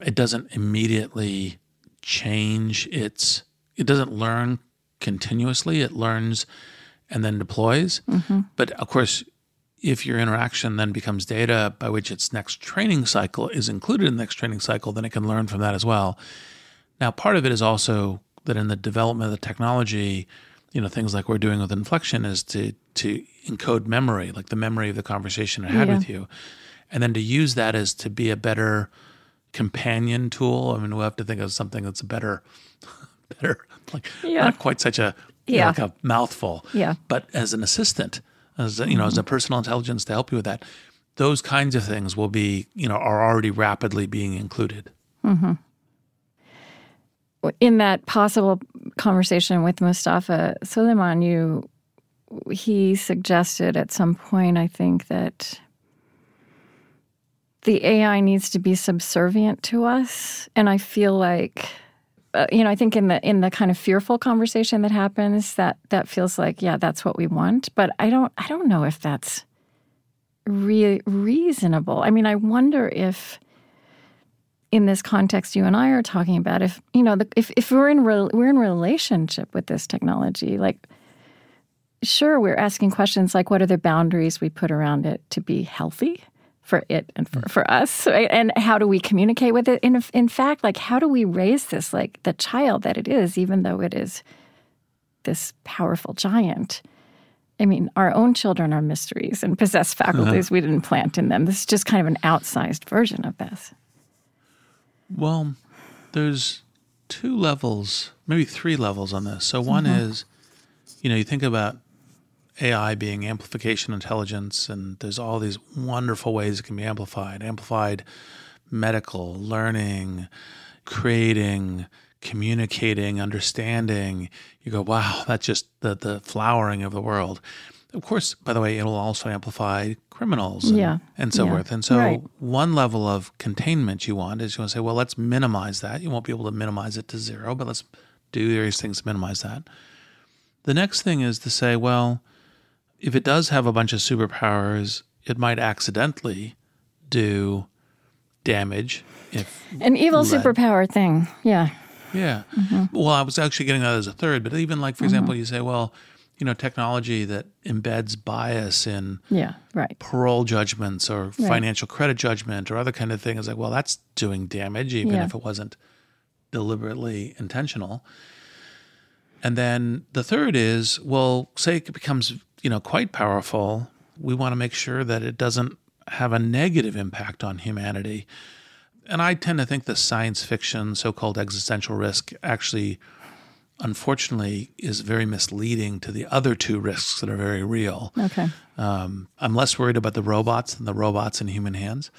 it doesn't immediately change its it doesn't learn continuously it learns and then deploys mm-hmm. but of course if your interaction then becomes data by which its next training cycle is included in the next training cycle then it can learn from that as well now part of it is also that in the development of the technology you know things like we're doing with inflection is to to encode memory, like the memory of the conversation I had Yeah. with you, and then to use that as to be a better companion tool. I mean, we'll have to think of something that's a better, better, like Yeah. not quite such a you know, Yeah. like a mouthful, Yeah. but as an assistant, as a, you know, as a mm-hmm. personal intelligence to help you with that. Those kinds of things will be, you know, are already rapidly being included. Mm-hmm. in that possible conversation with Mustafa Suleyman, you he suggested at some point, I think that the AI needs to be subservient to us, and I feel like. Uh, you know, I think in the in the kind of fearful conversation that happens, that that feels like, yeah, that's what we want. But I don't, I don't know if that's re- reasonable. I mean, I wonder if in this context you and I are talking about if you know the, if if we're in re, we're in relationship with this technology like sure we're asking questions like what are the boundaries we put around it to be healthy for it and for, for us right? and how do we communicate with it in in fact like how do we raise this like the child that it is even though it is this powerful giant I mean, our own children are mysteries and possess uh-huh. faculties we didn't plant in them. This is just kind of an outsized version of this. Well, there's two levels, maybe three levels on this. So one mm-hmm. is, you know, you think about AI being amplification intelligence, and there's all these wonderful ways it can be amplified. Amplified medical, learning, creating, communicating, understanding. You go, wow, that's just the, the flowering of the world. Of course, by the way, it'll also amplify criminals and, Yeah. and so Yeah. forth. And so Right. one level of containment you want is you want to say, well, let's minimize that. You won't be able to minimize it to zero, but let's do various things to minimize that. The next thing is to say, well, if it does have a bunch of superpowers, it might accidentally do damage. If An evil led- superpower thing. Yeah. yeah. Mm-hmm. Well, I was actually getting that as a third, but even like, for mm-hmm. example, you say, well, you know, technology that embeds bias in Yeah. Right. parole judgments or financial credit judgment or other kind of thing is like, well, that's doing damage, even Yeah. if it wasn't deliberately intentional. And then the third is, well, say it becomes, you know, quite powerful. We want to make sure that it doesn't have a negative impact on humanity. And I tend to think the science fiction, so-called existential risk, actually, unfortunately, is very misleading to the other two risks that are very real. Okay. Um, I'm less worried about the robots than the robots in human hands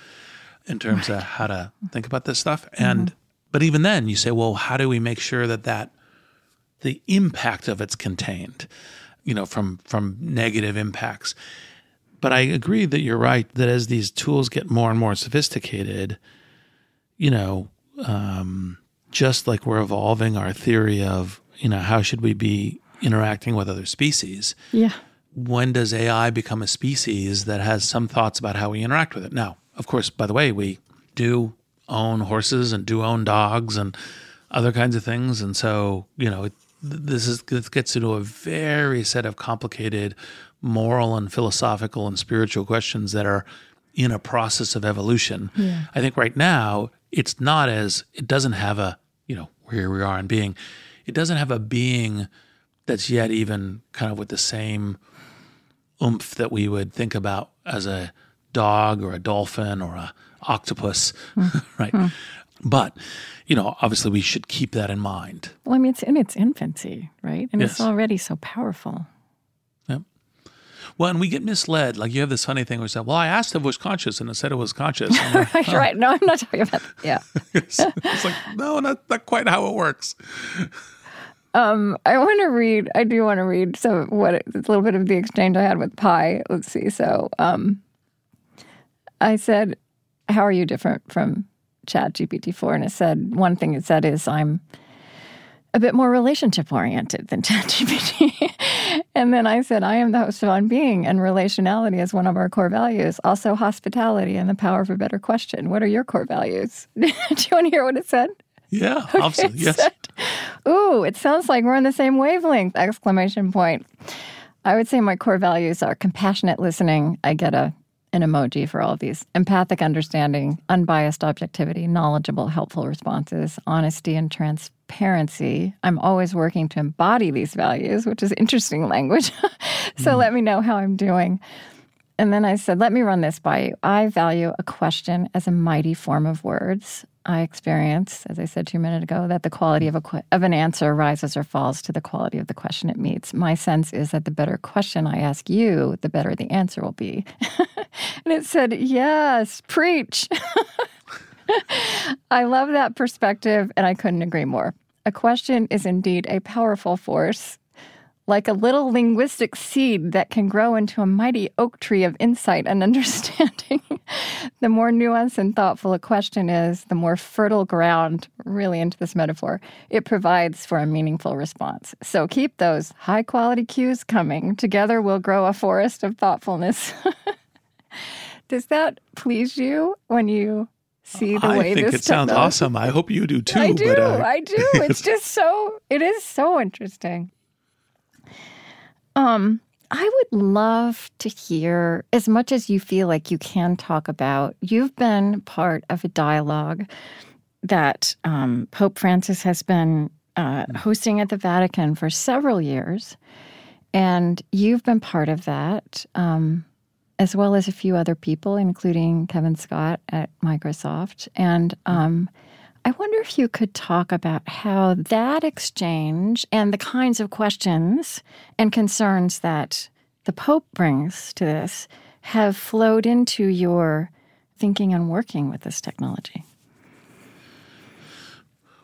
in terms of how to think about this stuff. And but even then, you say, well, how do we make sure that that the impact of it's contained, you know, from from negative impacts? But I agree that you're right that as these tools get more and more sophisticated, you know, um, just like we're evolving our theory of, you know, how should we be interacting with other species, Yeah. when does AI become a species that has some thoughts about how we interact with it? Now, of course, by the way, we do own horses and do own dogs and other kinds of things, and so you know, it, this is this gets into a very set of complicated moral and philosophical and spiritual questions that are in a process of evolution. I think right now it's not as it doesn't have a you know where we are in being, it doesn't have a being that's yet even kind of with the same oomph that we would think about as a dog or a dolphin or a octopus, mm. right? Mm. But you know, obviously, we should keep that in mind. Well, I mean, it's in its infancy, right? And it's already so powerful. Yep. Well, and we get misled. Like you have this funny thing where you say, "Well, I asked if it was conscious, and it said it was conscious." Like, Right, right. No, I'm not talking about that. Yeah. it's, it's like, no, not, not quite how it works. I want to read, I do want to read some what a little bit of the exchange I had with Pi. Let's see. So um, I said, How are you different from Chat GPT 4? And it said, One thing it said is, I'm a bit more relationship oriented than Chat GPT. and then I said, I am the host of On Being, and relationality is one of our core values. Also, hospitality and the power of a better question. What are your core values? do you want to hear what it said? Yeah, obviously, It yes. said, Ooh, it sounds like we're on the same wavelength! Exclamation point. I would say my core values are compassionate listening. I get a an emoji for all of these empathic understanding, unbiased objectivity, knowledgeable, helpful responses, honesty, and transparency. I'm always working to embody these values, which is interesting language. so mm. let me know how I'm doing. And then I said, let me run this by you. I value a question as a mighty form of words. I experience, as I said to you a minute ago, that the quality of, a, of an answer rises or falls to the quality of the question it meets. My sense is that the better question I ask you, the better the answer will be. and it said, yes, preach. I love that perspective, and I couldn't agree more. A question is indeed a powerful force like a little linguistic seed that can grow into a mighty oak tree of insight and understanding. the more nuanced and thoughtful a question is, the more fertile ground, really into this metaphor, it provides for a meaningful response. So keep those high quality cues coming. Together we'll grow a forest of thoughtfulness. Does that please you when you see the I way think this it sounds awesome. I hope you do too. I do. But, uh... I do. It's just so. It is so interesting. Um, I would love to hear as much as you feel like you can talk about. You've been part of a dialogue that um, Pope Francis has been uh, hosting at the Vatican for several years, and you've been part of that, um, as well as a few other people, including Kevin Scott at Microsoft. And um, I wonder if you could talk about how that exchange and the kinds of questions and concerns that the Pope brings to this have flowed into your thinking and working with this technology.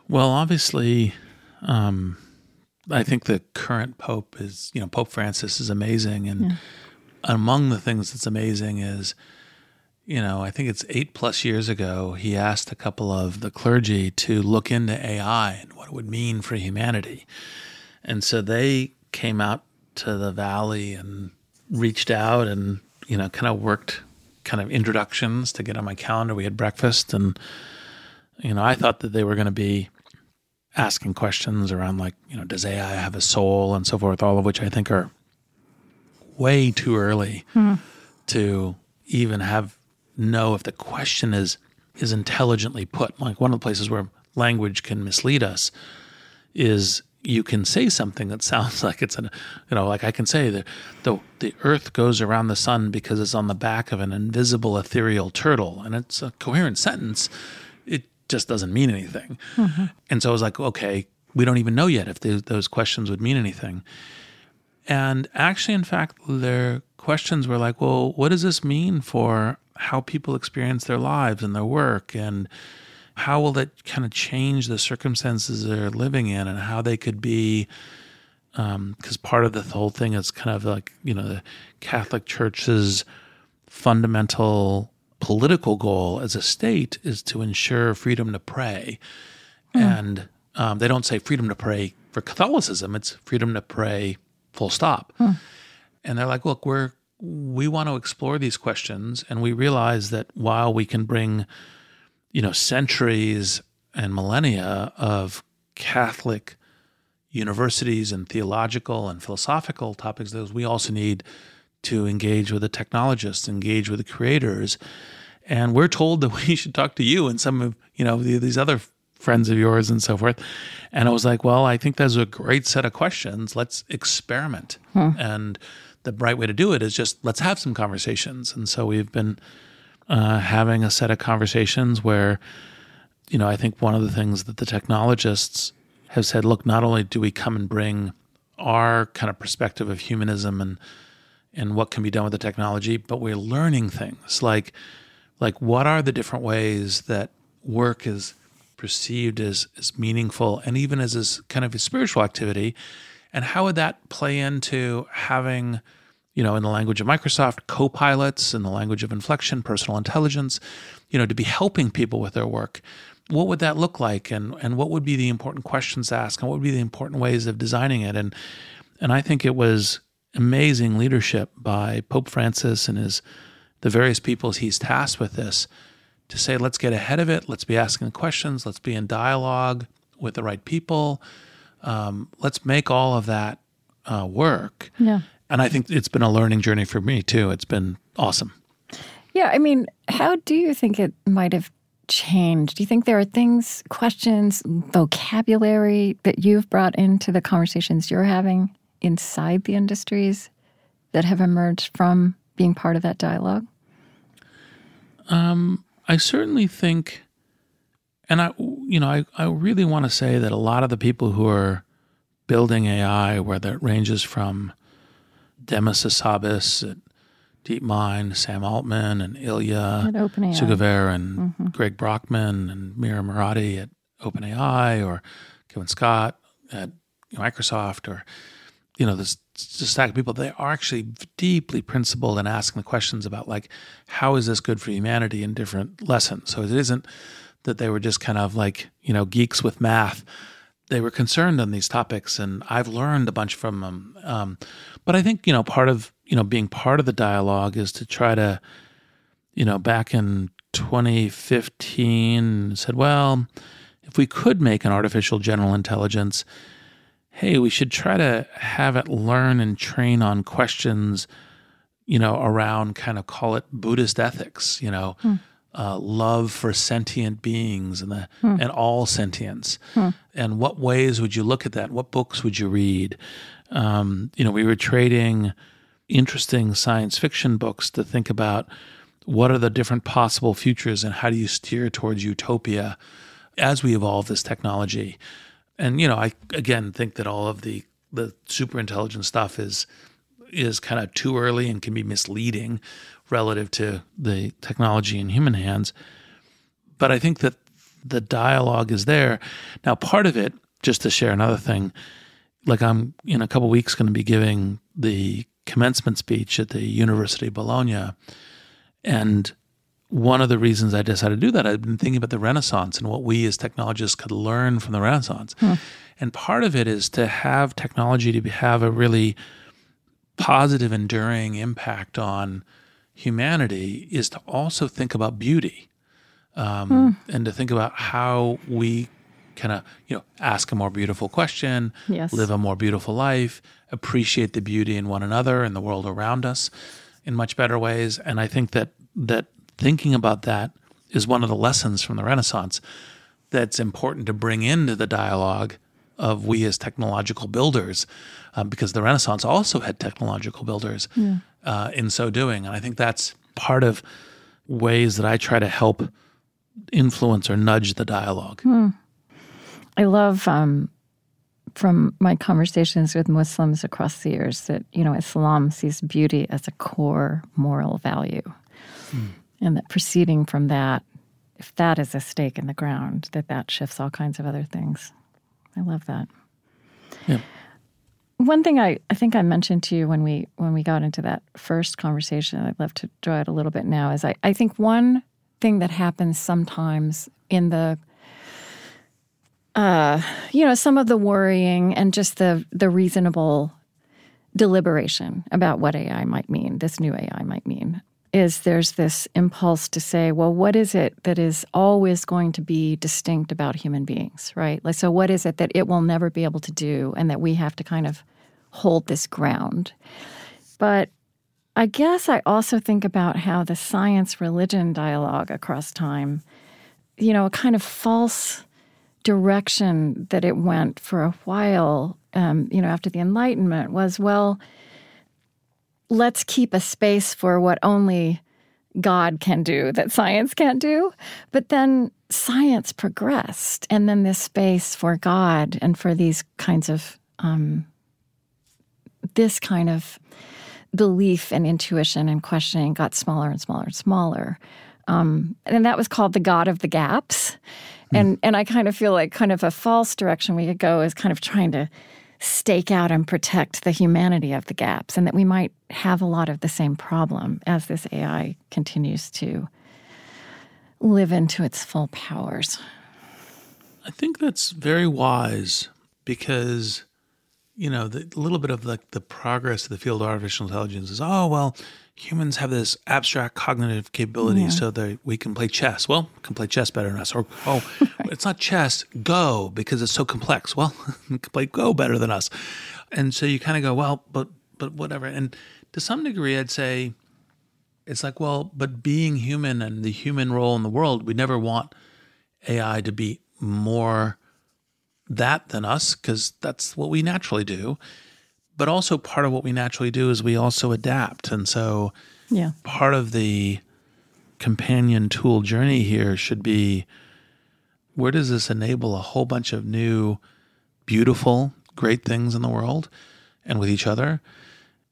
Well, obviously, um, I think the current Pope is, you know, Pope Francis is amazing. And yeah. among the things that's amazing is you know, I think it's eight plus years ago, he asked a couple of the clergy to look into AI and what it would mean for humanity. And so they came out to the valley and reached out and, you know, kind of worked kind of introductions to get on my calendar. We had breakfast and, you know, I thought that they were going to be asking questions around like, you know, does AI have a soul and so forth, all of which I think are way too early hmm. to even have know if the question is is intelligently put. Like one of the places where language can mislead us is you can say something that sounds like it's an you know like I can say that the the earth goes around the sun because it's on the back of an invisible ethereal turtle and it's a coherent sentence it just doesn't mean anything mm-hmm. and so I was like okay we don't even know yet if they, those questions would mean anything and actually in fact their questions were like well what does this mean for how people experience their lives and their work and how will that kind of change the circumstances they're living in and how they could be because um, part of the whole thing is kind of like you know the catholic church's fundamental political goal as a state is to ensure freedom to pray mm. and um, they don't say freedom to pray for catholicism it's freedom to pray full stop mm. and they're like look we're we want to explore these questions and we realize that while we can bring you know centuries and millennia of catholic universities and theological and philosophical topics those we also need to engage with the technologists engage with the creators. And we're told that we should talk to you and some of you know these other friends of yours and so forth. And i was like well i think that's a great set of questions. Let's experiment. Hmm. and the right way to do it is just let's have some conversations. And so we've been uh, having a set of conversations where, you know, I think one of the things that the technologists have said, look, not only do we come and bring our kind of perspective of humanism and and what can be done with the technology, but we're learning things like like what are the different ways that work is perceived as as meaningful and even as this kind of a spiritual activity and how would that play into having, you know, in the language of Microsoft, co-pilots, in the language of inflection, personal intelligence, you know, to be helping people with their work? What would that look like, and and what would be the important questions to ask, and what would be the important ways of designing it? And and I think it was amazing leadership by Pope Francis and his the various people he's tasked with this to say, let's get ahead of it. Let's be asking questions. Let's be in dialogue with the right people um, let's make all of that uh, work. Yeah. And I think it's been a learning journey for me too. It's been awesome. Yeah, I mean, how do you think it might have changed? Do you think there are things, questions, vocabulary that you've brought into the conversations you're having inside the industries that have emerged from being part of that dialogue? Um, I certainly think, and I, you know, I, I really want to say that a lot of the people who are building AI, where that ranges from Demis Hassabis at DeepMind, Sam Altman, and Ilya Sutskever, and mm-hmm. Greg Brockman, and Mira Murati at OpenAI, or Kevin Scott at Microsoft, or you know, this stack of people, they are actually deeply principled and asking the questions about like, how is this good for humanity in different lessons? So it isn't that they were just kind of like, you know, geeks with math. They were concerned on these topics, and I've learned a bunch from them. Um, but I think you know, part of you know being part of the dialogue is to try to, you know, back in 2015, said, well, if we could make an artificial general intelligence hey, we should try to have it learn and train on questions, you know, around kind of call it Buddhist ethics, you know, hmm. Uh, love for sentient beings and the hmm. and all sentience. Hmm. And what ways would you look at that? What books would you read? Um, you know, we were trading interesting science fiction books to think about what are the different possible futures and how do you steer towards utopia as we evolve this technology and you know, I again think that all of the the super intelligent stuff is is kind of too early and can be misleading relative to the technology in human hands. But I think that the dialogue is there. Now, part of it, just to share another thing, like I'm in a couple weeks going to be giving the commencement speech at the University of Bologna, and one of the reasons I decided to do that, I've been thinking about the Renaissance and what we as technologists could learn from the Renaissance. Hmm. And part of it is to have technology to have a really positive, enduring impact on humanity is to also think about beauty um, hmm. and to think about how we kind of you know ask a more beautiful question, yes. live a more beautiful life, appreciate the beauty in one another and the world around us in much better ways. And I think that that thinking about that is one of the lessons from the Renaissance that's important to bring into the dialogue of we as technological builders, uh, because the Renaissance also had technological builders yeah. Uh, in so doing. And I think that's part of ways that I try to help influence or nudge the dialogue. Hmm. I love um, from my conversations with Muslims across the years that, you know, Islam sees beauty as a core moral value. Hmm and that proceeding from that if that is a stake in the ground that that shifts all kinds of other things i love that yeah one thing I, I think I mentioned to you when we when we got into that first conversation, I'd love to draw it a little bit now, is I, I think one thing that happens sometimes in the uh, you know, some of the worrying and just the the reasonable deliberation about what AI might mean, this new AI might mean is there's this impulse to say, well, what is it that is always going to be distinct about human beings, right? Like, so what is it that it will never be able to do and that we have to kind of hold this ground? But I guess I also think about how the science religion dialogue across time, you know, a kind of false direction that it went for a while, um, you know, after the Enlightenment was, well, let's keep a space for what only God can do that science can't do. But then science progressed, and then this space for God and for these kinds of um, this kind of belief and intuition and questioning got smaller and smaller and smaller. Um, and that was called the God of the gaps. Mm. And and I kind of feel like kind of a false direction we could go is kind of trying to stake out and protect the humanity of the gaps, and that we might have a lot of the same problem as this AI continues to live into its full powers. I think that's very wise because, you know, the little bit of like the progress of the field of artificial intelligence is, oh, well, humans have this abstract cognitive capability yeah. so that we can play chess. Well, can play chess better than us. Or, oh, right. it's not chess, Go, because it's so complex. Well, can play Go better than us. And so you kind of go, well, but but whatever. And to some degree, I'd say it's like, well, but being human and the human role in the world, we never want AI to be more that than us because that's what we naturally do. But also, part of what we naturally do is we also adapt. And so, Yeah. part of the companion tool journey here should be where does this enable a whole bunch of new, beautiful, great things in the world and with each other?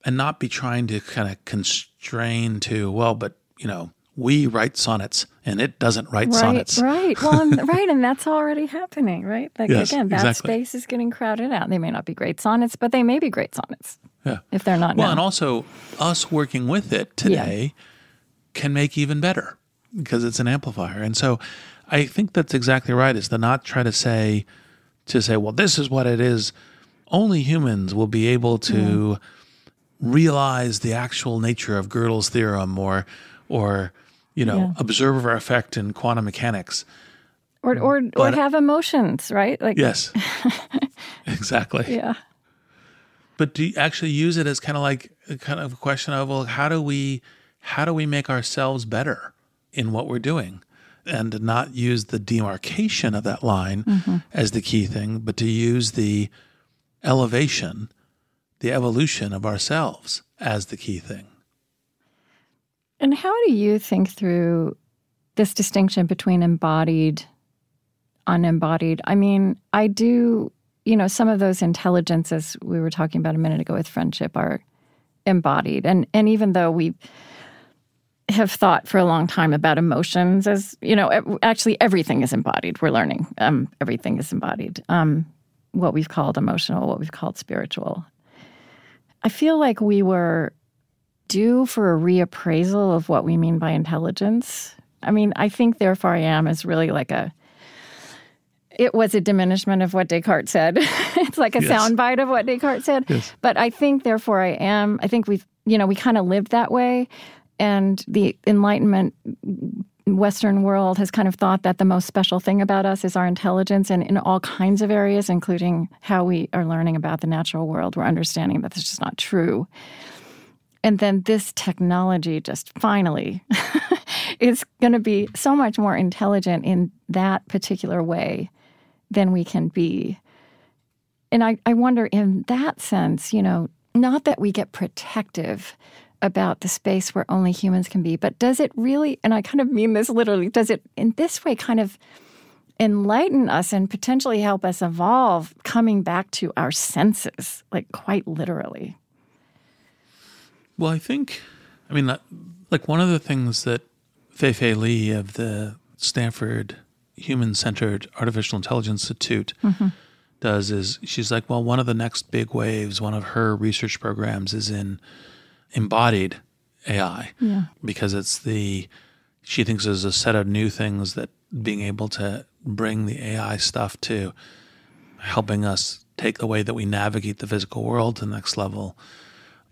And not be trying to kind of constrain to, well, but, you know, we write sonnets and it doesn't write Right, sonnets. right. Well, and, right, and that's already happening, right? Like Yes, again, that exactly. space is getting crowded out. They may not be great sonnets, but they may be great sonnets Yeah. if they're not Well, now. and also us working with it today can make even better because it's an amplifier. And so I think that's exactly right is to not try to say to say, well, this is what it is. Only humans will be able to realize the actual nature of Gödel's theorem or or you know, Yeah. observer effect in quantum mechanics. or or or have emotions, right? Like Yes. exactly. yeah. but do you actually use it as kind of like a kind of a question of well how do we how do we make ourselves better in what we're doing and not use the demarcation of that line mm-hmm. as the key thing but to use the elevation the evolution of ourselves as the key thing And how do you think through this distinction between embodied, unembodied? I mean, I do, you know, some of those intelligences we were talking about a minute ago with friendship are embodied. And and even though we have thought for a long time about emotions as, you know, actually everything is embodied. We're learning. Um, everything is embodied. Um, what we've called emotional, what we've called spiritual. I feel like we were due for a reappraisal of what we mean by intelligence. I mean, I think therefore I am is really like a it was a diminishment of what Descartes said. it's like a Yes. soundbite of what Descartes said. Yes. But I think therefore I am. I think we've you know, we kind of lived that way. And the Enlightenment Western world has kind of thought that the most special thing about us is our intelligence, and in all kinds of areas, including how we are learning about the natural world, we're understanding that that's just not true. And then this technology just finally is going to be so much more intelligent in that particular way than we can be. And I, I wonder, in that sense, you know, not that we get protective about the space where only humans can be, but does it really, and I kind of mean this literally, does it in this way kind of enlighten us and potentially help us evolve coming back to our senses, like quite literally? Well, I think, I mean, like one of the things that Fei Fei Li of the Stanford Human Centered Artificial Intelligence Institute mm-hmm. does is she's like, well, one of the next big waves, one of her research programs is in embodied AI because it's the, she thinks there's a set of new things that being able to bring the AI stuff to helping us take the way that we navigate the physical world to the next level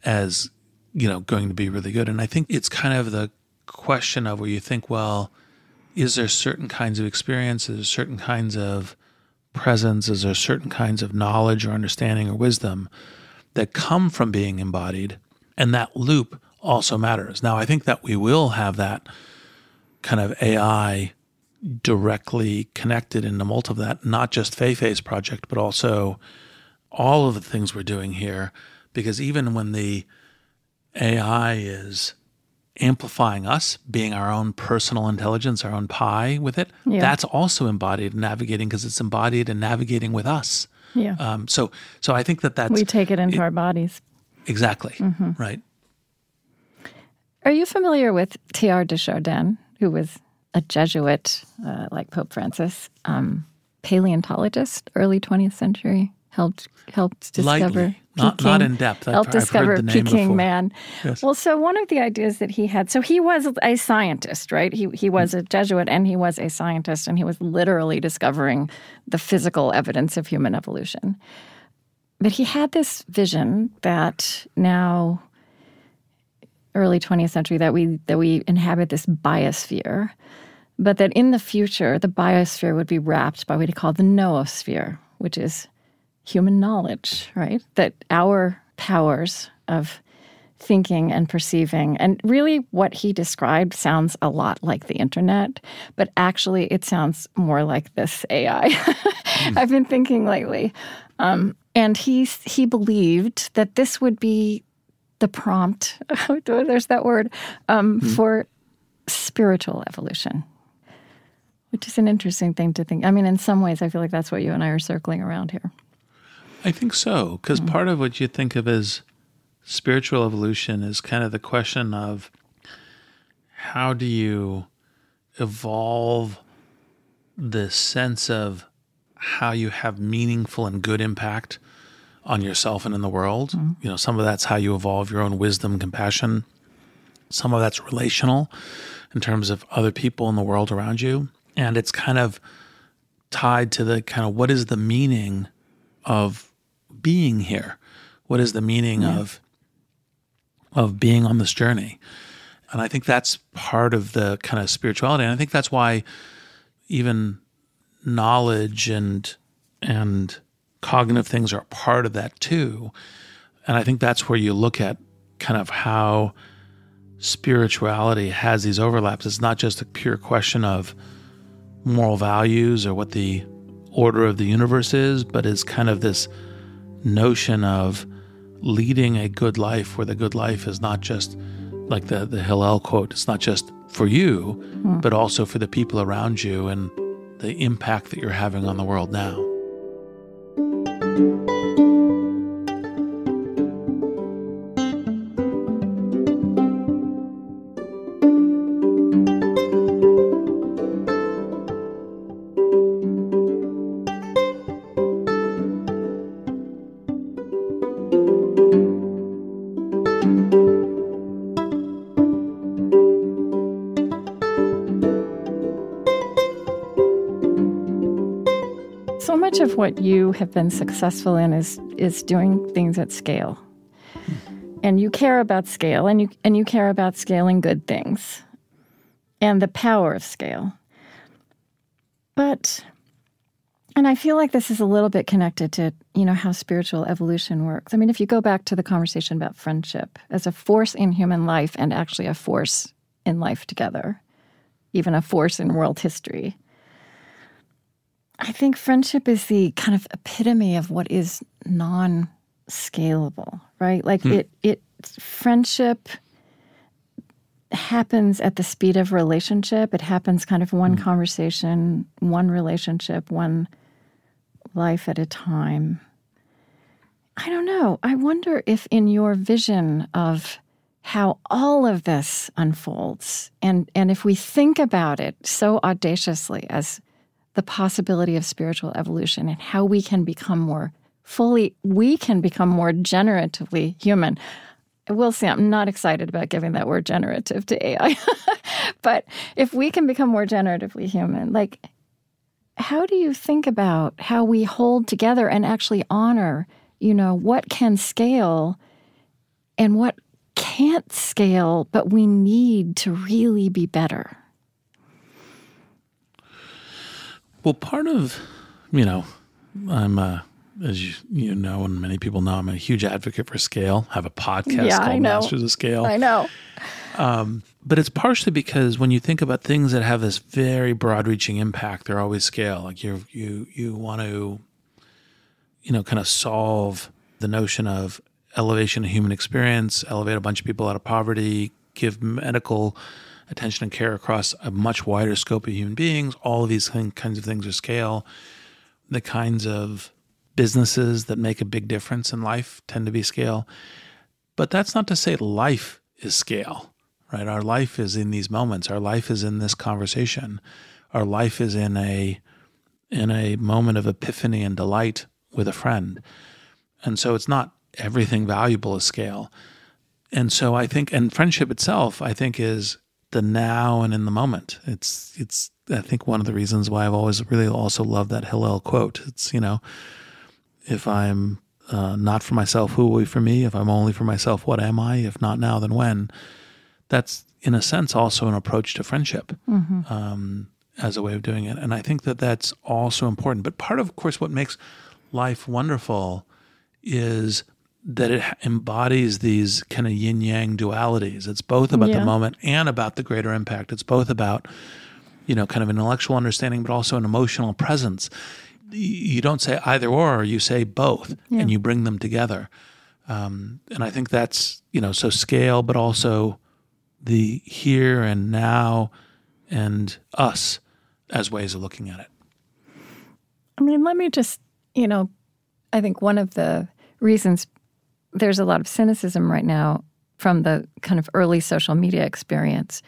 as you know going to be really good. And i think it's kind of the question of where you think well is there certain kinds of experiences certain kinds of presence? Is there certain kinds of knowledge or understanding or wisdom that come from being embodied? And that loop also matters. Now i think that we will have that kind of ai directly connected in the multi of that not just Fei Fei's project but also all of the things we're doing here. Because even when the AI is amplifying us, being our own personal intelligence, our own Pi with it, Yeah. that's also embodied in navigating because it's embodied in navigating with us. Yeah. Um, so, so I think that that's we take it into our bodies. exactly right. Are you familiar with Teilhard de Chardin, who was a Jesuit uh, like Pope Francis, um, paleontologist, early 20th century, helped helped discover Lightly, not not in depth. I've, helped I've heard the name Peking before. man. Yes. Well, so one of the ideas that he had, so he was a scientist, right? He he was a Jesuit and he was a scientist, and he was literally discovering the physical evidence of human evolution. But he had this vision that now early 20th century that we that we inhabit this biosphere but that in the future the biosphere would be wrapped by what he called the noosphere which is human knowledge right that our powers of thinking and perceiving. And really, what he described sounds a lot like the internet, but actually, it sounds more like this AI. mm. I've been thinking lately. Um, and he, he believed that this would be the prompt, there's that word, um, mm. for spiritual evolution, which is an interesting thing to think. I mean, in some ways, I feel like that's what you and I are circling around here. I think so, because mm. part of what you think of as spiritual evolution is kind of the question of how do you evolve the sense of how you have meaningful and good impact on yourself and in the world. Mm-hmm. You know, some of that's how you evolve your own wisdom, compassion. Some of that's relational in terms of other people in the world around you. And it's kind of tied to the kind of what is the meaning of being here? What is the meaning yeah. of of being on this journey. And I think that's part of the kind of spirituality. And I think that's why even knowledge and and cognitive things are part of that too. And I think that's where you look at kind of how spirituality has these overlaps. It's not just a pure question of moral values or what the order of the universe is, but it's kind of this notion of leading a good life where the good life is not just like the, the Hillel quote, it's not just for you, mm. but also for the people around you and the impact that you're having on the world now. What you have been successful in is is doing things at scale. And you care about scale and you and you care about scaling good things and the power of scale. But and I feel like this is a little bit connected to, you know, how spiritual evolution works. I mean, if you go back to the conversation about friendship as a force in human life and actually a force in life together, even a force in world history. I think friendship is the kind of epitome of what is non scalable, right? Like hmm. it it friendship happens at the speed of relationship. It happens kind of one hmm. conversation, one relationship, one life at a time. I don't know. I wonder if in your vision of how all of this unfolds and and if we think about it so audaciously as the possibility of spiritual evolution and how we can become more fully, we can become more generatively human. I will say I'm not excited about giving that word generative to AI. but if we can become more generatively human, like how do you think about how we hold together and actually honor, you know, what can scale and what can't scale, but we need to really be better? Well, part of, you know, I'm, uh, as you, you know, and many people know, I'm a huge advocate for scale. I have a podcast yeah, called Masters of Scale. I know. Um, but it's partially because when you think about things that have this very broad-reaching impact, they're always scale. Like you, you, you want to, you know, kind of solve the notion of elevation of human experience, elevate a bunch of people out of poverty, give medical attention and care across a much wider scope of human beings. All of these kinds of things are scale. The kinds of businesses that make a big difference in life tend to be scale. But that's not to say life is scale, right? Our life is in these moments. Our life is in this conversation. Our life is in a in a moment of epiphany and delight with a friend. And so it's not everything valuable is scale. And so I think and friendship itself I think is the now and in the moment. It's it's I think one of the reasons why I've always really also loved that Hillel quote. It's you know, if I'm uh, not for myself, who will be for me? If I'm only for myself, what am I? If not now, then when? That's in a sense also an approach to friendship mm-hmm. um, as a way of doing it, and I think that that's also important. But part of, of course, what makes life wonderful is that it embodies these kind of yin yang dualities. It's both about Yeah. the moment and about the greater impact. It's both about, you know, kind of intellectual understanding, but also an emotional presence. You don't say either or, you say both, Yeah. and you bring them together. Um, and I think that's, you know, so scale, but also the here and now and us as ways of looking at it. I mean, let me just, you know, I think one of the reasons there's a lot of cynicism right now from the kind of early social media experience.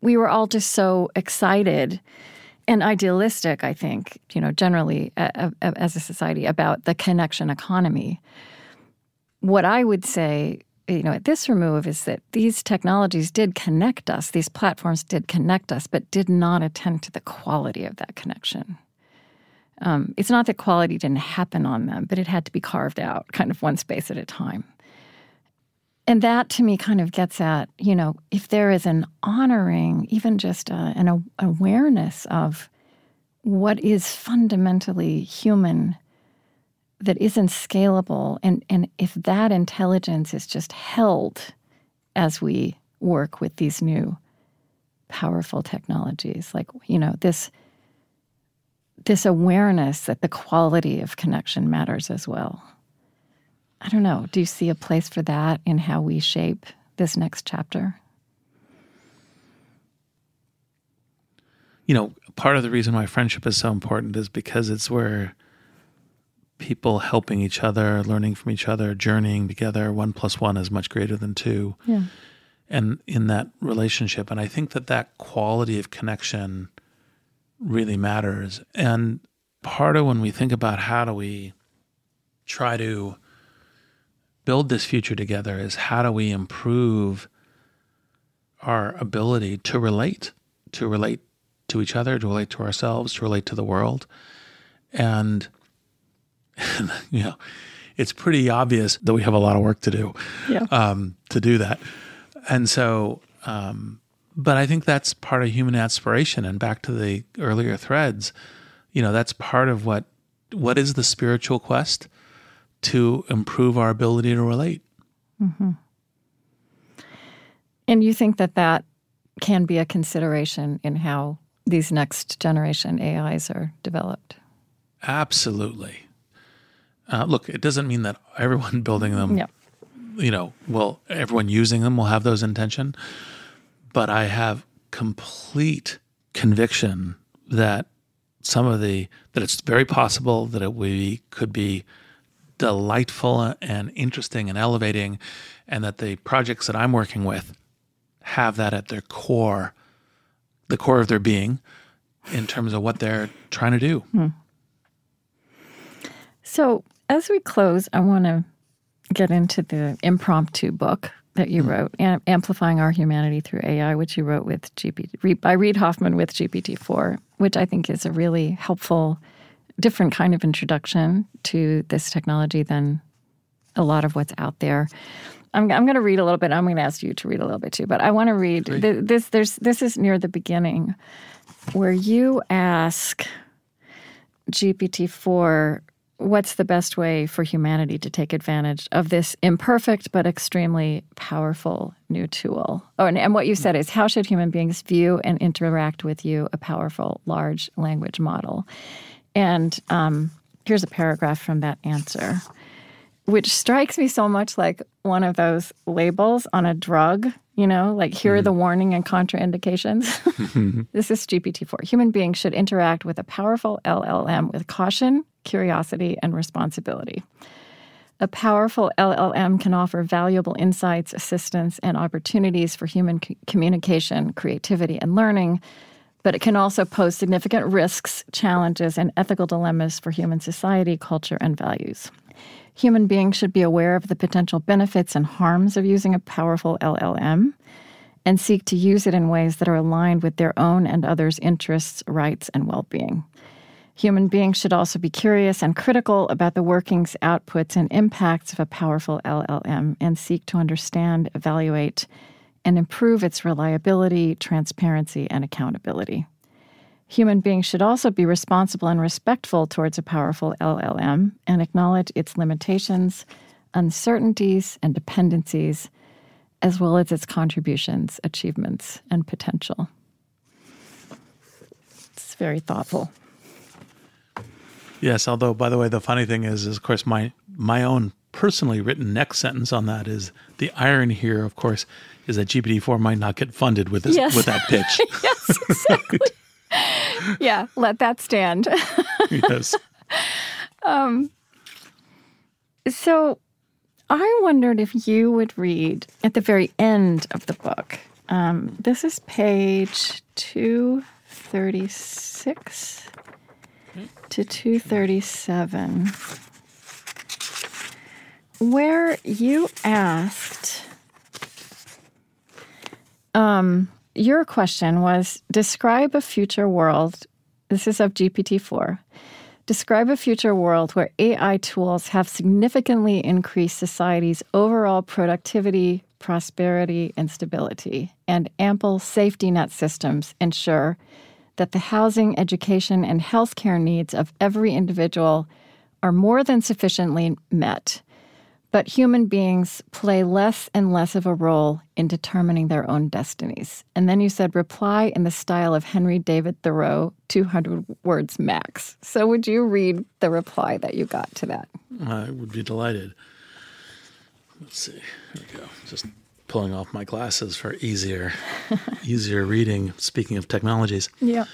We were all just so excited and idealistic, I think, you know, generally as a society about the connection economy. What I would say, you know, at this remove is that these technologies did connect us, these platforms did connect us, but did not attend to the quality of that connection. Um, it's not that quality didn't happen on them, but it had to be carved out kind of one space at a time. And that to me kind of gets at, you know, if there is an honoring, even just a, an awareness of what is fundamentally human that isn't scalable, and, and if that intelligence is just held as we work with these new powerful technologies, like, you know, this this awareness that the quality of connection matters as well. I don't know. Do you see a place for that in how we shape this next chapter? you know, part of the reason why friendship is so important is because it's where people helping each other, learning from each other, journeying together, one plus one is much greater than two. Yeah. And in that relationship, and I think that that quality of connection really matters. And part of when we think about how do we try to build this future together is how do we improve our ability to relate, to relate to each other, to relate to ourselves, to relate to the world. And, you know, it's pretty obvious that we have a lot of work to do Yeah. um, to do that. And so, um, but I think that's part of human aspiration. And back to the earlier threads, you know, that's part of what what is the spiritual quest to improve our ability to relate. And you think that that can be a consideration in how these next generation AIs are developed? Absolutely. Uh, look, it doesn't mean that everyone building them Yeah. you know, well, everyone using them will have those intention, but I have complete conviction that some of the that it's very possible that it we could be delightful and interesting and elevating, and that the projects that I'm working with have that at their core, the core of their being, in terms of what they're trying to do. Hmm. So, as we close, I want to get into the impromptu book that you hmm. wrote, Am- Amplifying Our Humanity Through AI, which you wrote with GPT, re- by Reid Hoffman with GPT-4, which I think is a really helpful, different kind of introduction to this technology than a lot of what's out there. I'm, I'm going to read a little bit. I'm going to ask you to read a little bit too, but I want to read th- this. There's this is near the beginning, where you ask GPT-4 what's the best way for humanity to take advantage of this imperfect but extremely powerful new tool? Oh, and, and what you said is how should human beings view and interact with you, a powerful large language model? And um, here's a paragraph from that answer, which strikes me so much like one of those labels on a drug. You know, like here are the mm-hmm. warning and contraindications. Mm-hmm. This is GPT 4. Human beings should interact with a powerful LLM with caution, curiosity, and responsibility. A powerful LLM can offer valuable insights, assistance, and opportunities for human c- communication, creativity, and learning, but it can also pose significant risks, challenges, and ethical dilemmas for human society, culture, and values. Human beings should be aware of the potential benefits and harms of using a powerful LLM and seek to use it in ways that are aligned with their own and others' interests, rights, and well being. Human beings should also be curious and critical about the workings, outputs, and impacts of a powerful LLM and seek to understand, evaluate, and improve its reliability, transparency, and accountability. Human beings should also be responsible and respectful towards a powerful LLM and acknowledge its limitations, uncertainties, and dependencies, as well as its contributions, achievements, and potential. It's very thoughtful. Yes, although by the way, the funny thing is, is of course my my own personally written next sentence on that is the irony here, of course, is that GPT four might not get funded with this Yes. with that pitch. yes, exactly. yeah, let that stand. yes. So I wondered if you would read at the very end of the book. Um, this is page 236 to 237, where you asked. Um, your question was describe a future world. This is of GPT 4. Describe a future world where AI tools have significantly increased society's overall productivity, prosperity, and stability, and ample safety net systems ensure that the housing, education, and healthcare needs of every individual are more than sufficiently met. But human beings play less and less of a role in determining their own destinies. And then you said, reply in the style of Henry David Thoreau, 200 words max. So would you read the reply that you got to that? I would be delighted. Let's see. Here we go. Just pulling off my glasses for easier easier reading. Speaking of technologies. Yeah.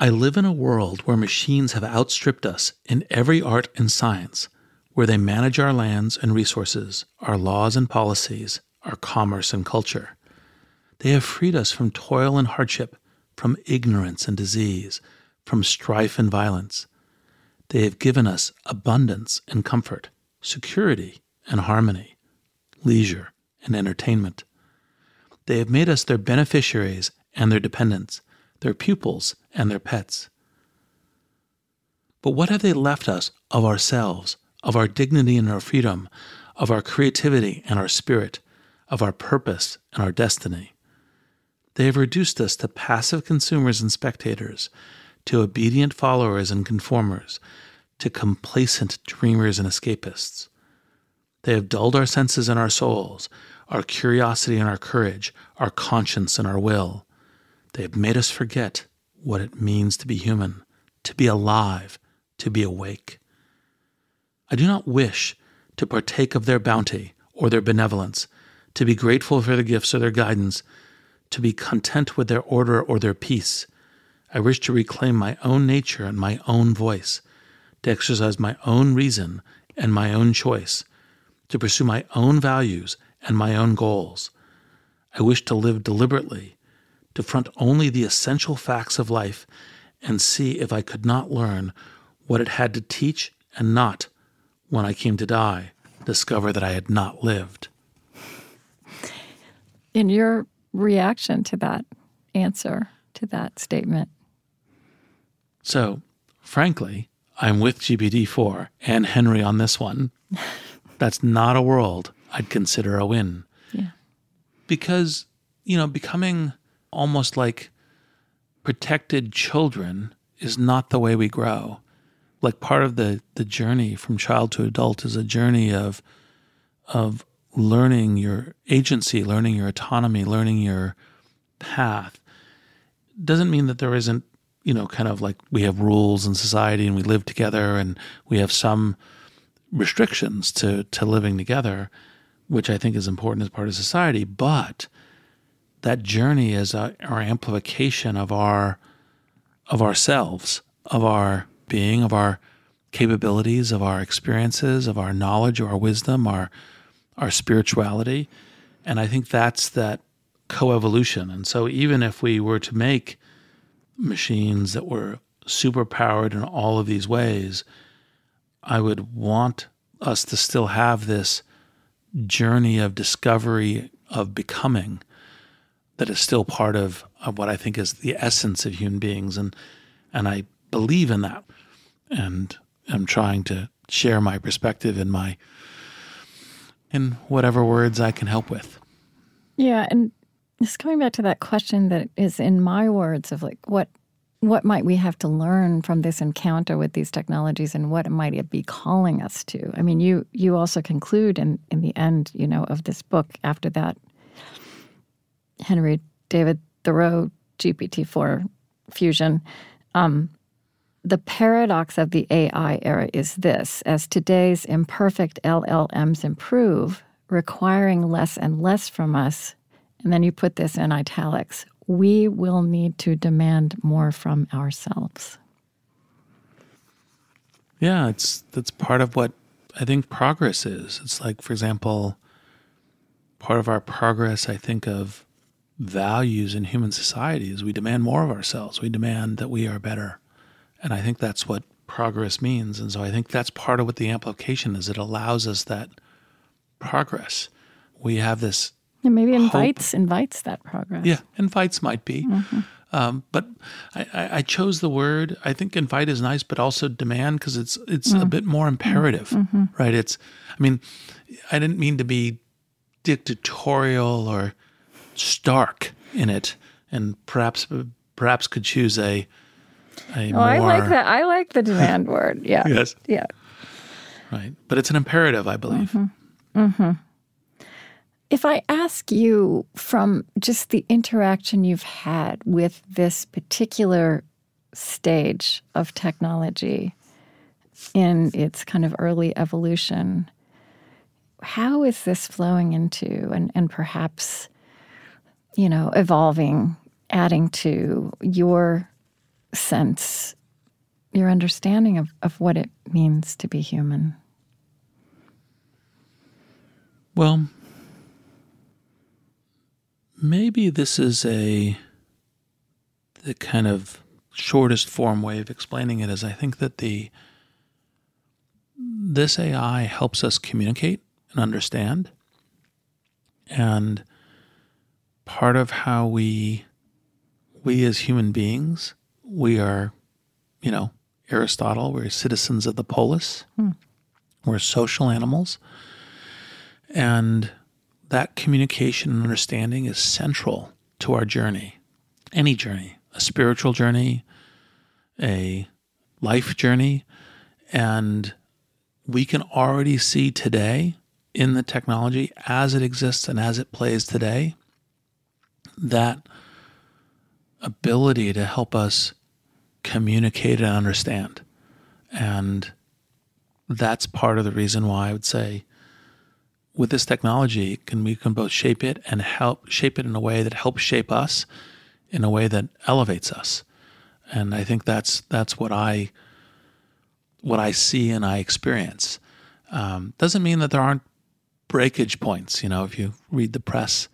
I live in a world where machines have outstripped us in every art and science, where they manage our lands and resources, our laws and policies, our commerce and culture. They have freed us from toil and hardship, from ignorance and disease, from strife and violence. They have given us abundance and comfort, security and harmony, leisure and entertainment. They have made us their beneficiaries and their dependents, their pupils and their pets. But what have they left us of ourselves, of our dignity and our freedom, of our creativity and our spirit, of our purpose and our destiny? They have reduced us to passive consumers and spectators, to obedient followers and conformers, to complacent dreamers and escapists. They have dulled our senses and our souls, our curiosity and our courage, our conscience and our will. They have made us forget what it means to be human, to be alive, to be awake. I do not wish to partake of their bounty or their benevolence, to be grateful for their gifts or their guidance, to be content with their order or their peace. I wish to reclaim my own nature and my own voice, to exercise my own reason and my own choice, to pursue my own values and my own goals. I wish to live deliberately, to front only the essential facts of life and see if I could not learn what it had to teach and not, when I came to die, discover that I had not lived. In your reaction to that answer, to that statement. So, frankly, I'm with GPT-4 and Henry on this one. That's not a world I'd consider a win. Yeah. Because, you know, becoming almost like protected children is not the way we grow. Like part of the, the journey from child to adult is a journey of of learning your agency, learning your autonomy, learning your path. Doesn't mean that there isn't, you know, kind of like we have rules in society and we live together and we have some restrictions to to living together, which I think is important as part of society. But that journey is a, our amplification of our of ourselves, of our being, of our capabilities, of our experiences, of our knowledge, or our wisdom, our our spirituality. And I think that's that coevolution. And so even if we were to make machines that were super powered in all of these ways, I would want us to still have this journey of discovery of becoming that is still part of, of what I think is the essence of human beings. And and I believe in that. And I'm trying to share my perspective in my in whatever words I can help with. Yeah, and just coming back to that question that is in my words of like what what might we have to learn from this encounter with these technologies and what might it be calling us to i mean you you also conclude in in the end you know of this book after that henry david thoreau gpt-4 fusion um, the paradox of the ai era is this as today's imperfect llms improve requiring less and less from us and then you put this in italics we will need to demand more from ourselves. Yeah, it's that's part of what I think progress is. It's like, for example, part of our progress, I think, of values in human society is we demand more of ourselves. We demand that we are better. And I think that's what progress means. And so I think that's part of what the amplification is. It allows us that progress. We have this yeah, maybe invites hope. invites that progress. Yeah, invites might be. Mm-hmm. Um, but I, I, chose the word. I think invite is nice, but also demand because it's it's mm. a bit more imperative, mm-hmm. right? It's. I mean, I didn't mean to be dictatorial or stark in it, and perhaps perhaps could choose a. a oh, more, I like that. I like the demand word. Yeah. Yes. Yeah. Right, but it's an imperative, I believe. Mm-hmm. mm-hmm. If I ask you from just the interaction you've had with this particular stage of technology in its kind of early evolution, how is this flowing into and, and perhaps, you know, evolving, adding to your sense, your understanding of, of what it means to be human? Well, maybe this is a the kind of shortest form way of explaining it is I think that the this AI helps us communicate and understand. And part of how we we as human beings, we are, you know, Aristotle, we're citizens of the polis. Hmm. We're social animals. And that communication and understanding is central to our journey, any journey, a spiritual journey, a life journey. And we can already see today in the technology as it exists and as it plays today that ability to help us communicate and understand. And that's part of the reason why I would say with this technology, can we can both shape it and help shape it in a way that helps shape us, in a way that elevates us, and I think that's that's what I what I see and I experience. Um, doesn't mean that there aren't breakage points. You know, if you read the press,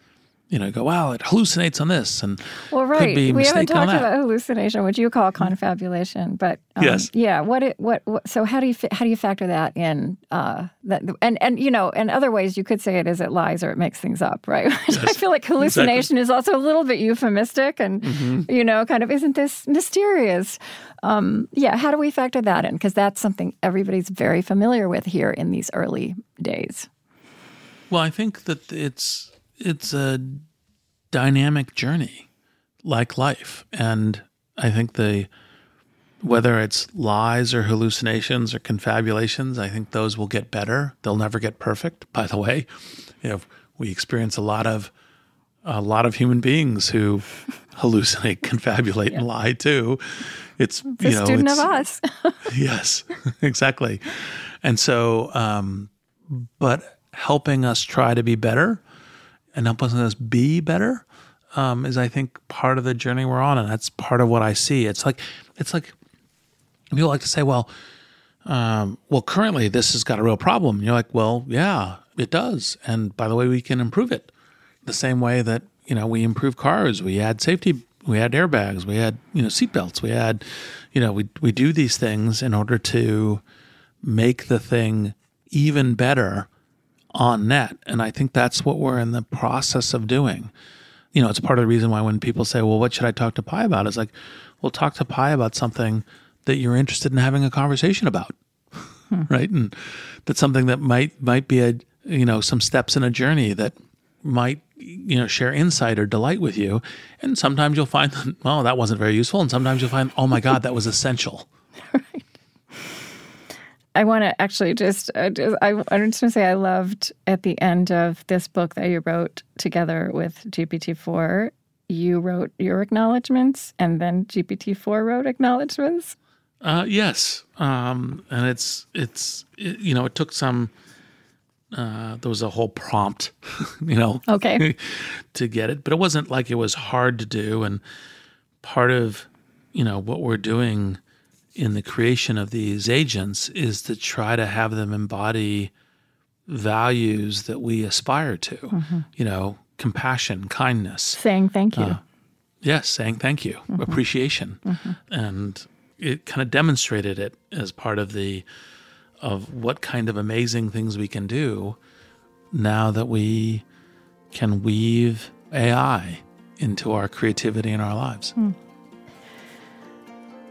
you know, go, wow, it hallucinates on this, and well, right. we haven't talked about hallucination, which you call confabulation, but um, yes, yeah. What it, what, what, so how do you how do you factor that in? Uh, that and and you know, in other ways, you could say it is it lies or it makes things up, right? Yes, I feel like hallucination exactly. is also a little bit euphemistic, and mm-hmm. you know, kind of isn't this mysterious? Um, yeah, how do we factor that in? Because that's something everybody's very familiar with here in these early days. Well, I think that it's it's a dynamic journey like life. And I think the whether it's lies or hallucinations or confabulations, I think those will get better. They'll never get perfect, by the way. You know, we experience a lot of a lot of human beings who hallucinate, confabulate, yeah. and lie too. It's the you know, student of us. yes, exactly. And so, um, but helping us try to be better and helping us be better um, is I think part of the journey we're on, and that's part of what I see. It's like it's like people like to say, well, um, well, currently this has got a real problem. And you're like, well, yeah, it does, and by the way, we can improve it the same way that you know we improve cars. We add safety, we add airbags, we add you know seatbelts, we add, you know, we we do these things in order to make the thing even better on net. And I think that's what we're in the process of doing. You know, it's part of the reason why when people say, well, what should I talk to Pi about? It's like, well, talk to Pi about something that you're interested in having a conversation about. Hmm. Right. And that's something that might might be a you know, some steps in a journey that might you know share insight or delight with you and sometimes you'll find oh that wasn't very useful and sometimes you'll find oh my god that was essential I want to actually just, uh, just I, I'm just going to say I loved at the end of this book that you wrote together with GPT-4. You wrote your acknowledgments, and then GPT-4 wrote acknowledgments. Uh, yes, um, and it's it's it, you know it took some. Uh, there was a whole prompt, you know, okay, to get it, but it wasn't like it was hard to do. And part of you know what we're doing in the creation of these agents is to try to have them embody values that we aspire to. Mm-hmm. You know, compassion, kindness, saying thank you. Uh, yes, saying thank you, mm-hmm. appreciation, mm-hmm. and it kind of demonstrated it as part of the of what kind of amazing things we can do now that we can weave AI into our creativity in our lives. Mm.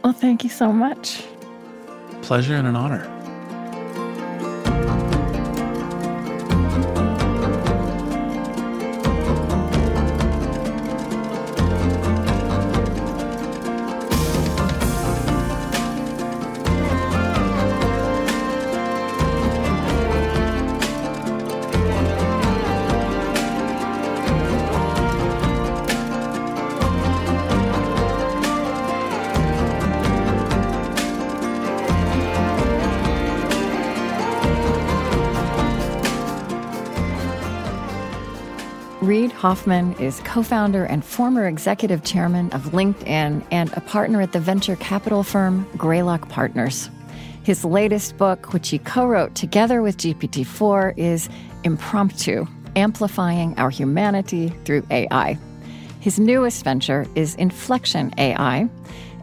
Well, thank you so much. Pleasure and an honor. Reid Hoffman is co founder and former executive chairman of LinkedIn and a partner at the venture capital firm Greylock Partners. His latest book, which he co wrote together with GPT 4, is Impromptu Amplifying Our Humanity Through AI. His newest venture is Inflection AI,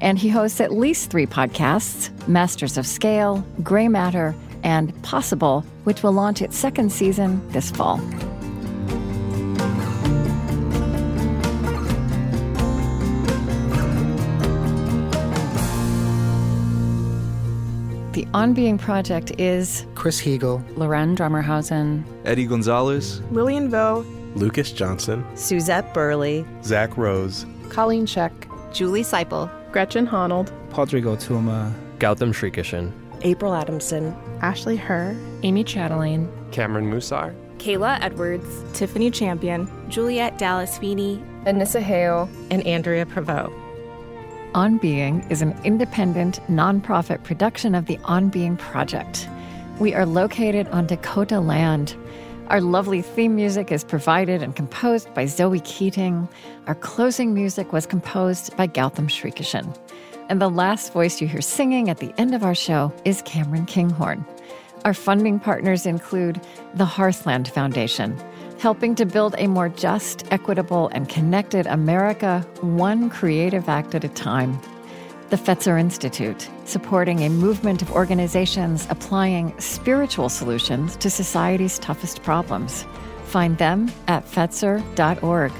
and he hosts at least three podcasts Masters of Scale, Greymatter, and Possible, which will launch its second season this fall. On Being Project is Chris Heagle, Laurén Drommerhausen, Eddie Gonzalez, Lillian Vo, Lucas Johnson, Suzette Burley, Zach Rose, Colleen Scheck, Julie Siple, Gretchen Honnold, Pádraig Ó Tuama, Gautam Srikishan, April Adamson, Ashley Herr, Amy Chatelain, Cameron Mussar, Kayla Edwards, Tiffany Champion, Juliet Dallas Feeney, Anissa Hale, and Andrea Prevost. On Being is an independent, nonprofit production of the On Being Project. We are located on Dakota land. Our lovely theme music is provided and composed by Zoe Keating. Our closing music was composed by Gautam Srikishan. And the last voice you hear singing at the end of our show is Cameron Kinghorn. Our funding partners include the Hearthland Foundation, helping to build a more just, equitable, and connected America, one creative act at a time. The Fetzer Institute, supporting a movement of organizations applying spiritual solutions to society's toughest problems. Find them at Fetzer.org.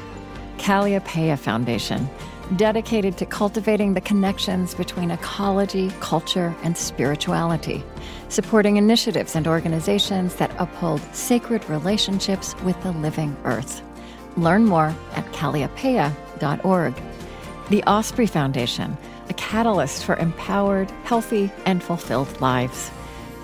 Kalliopeia Foundation, dedicated to cultivating the connections between ecology, culture, and spirituality, supporting initiatives and organizations that uphold sacred relationships with the living earth. Learn more at kalliopeia.org. The Osprey Foundation, a catalyst for empowered, healthy, and fulfilled lives.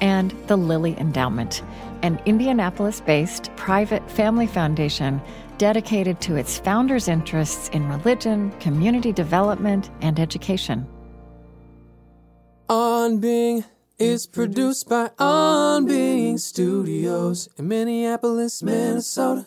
And the Lilly Endowment, an Indianapolis based private family foundation dedicated to its founders' interests in religion, community development, and education. On Being is produced by On Being Studios in Minneapolis, Minnesota.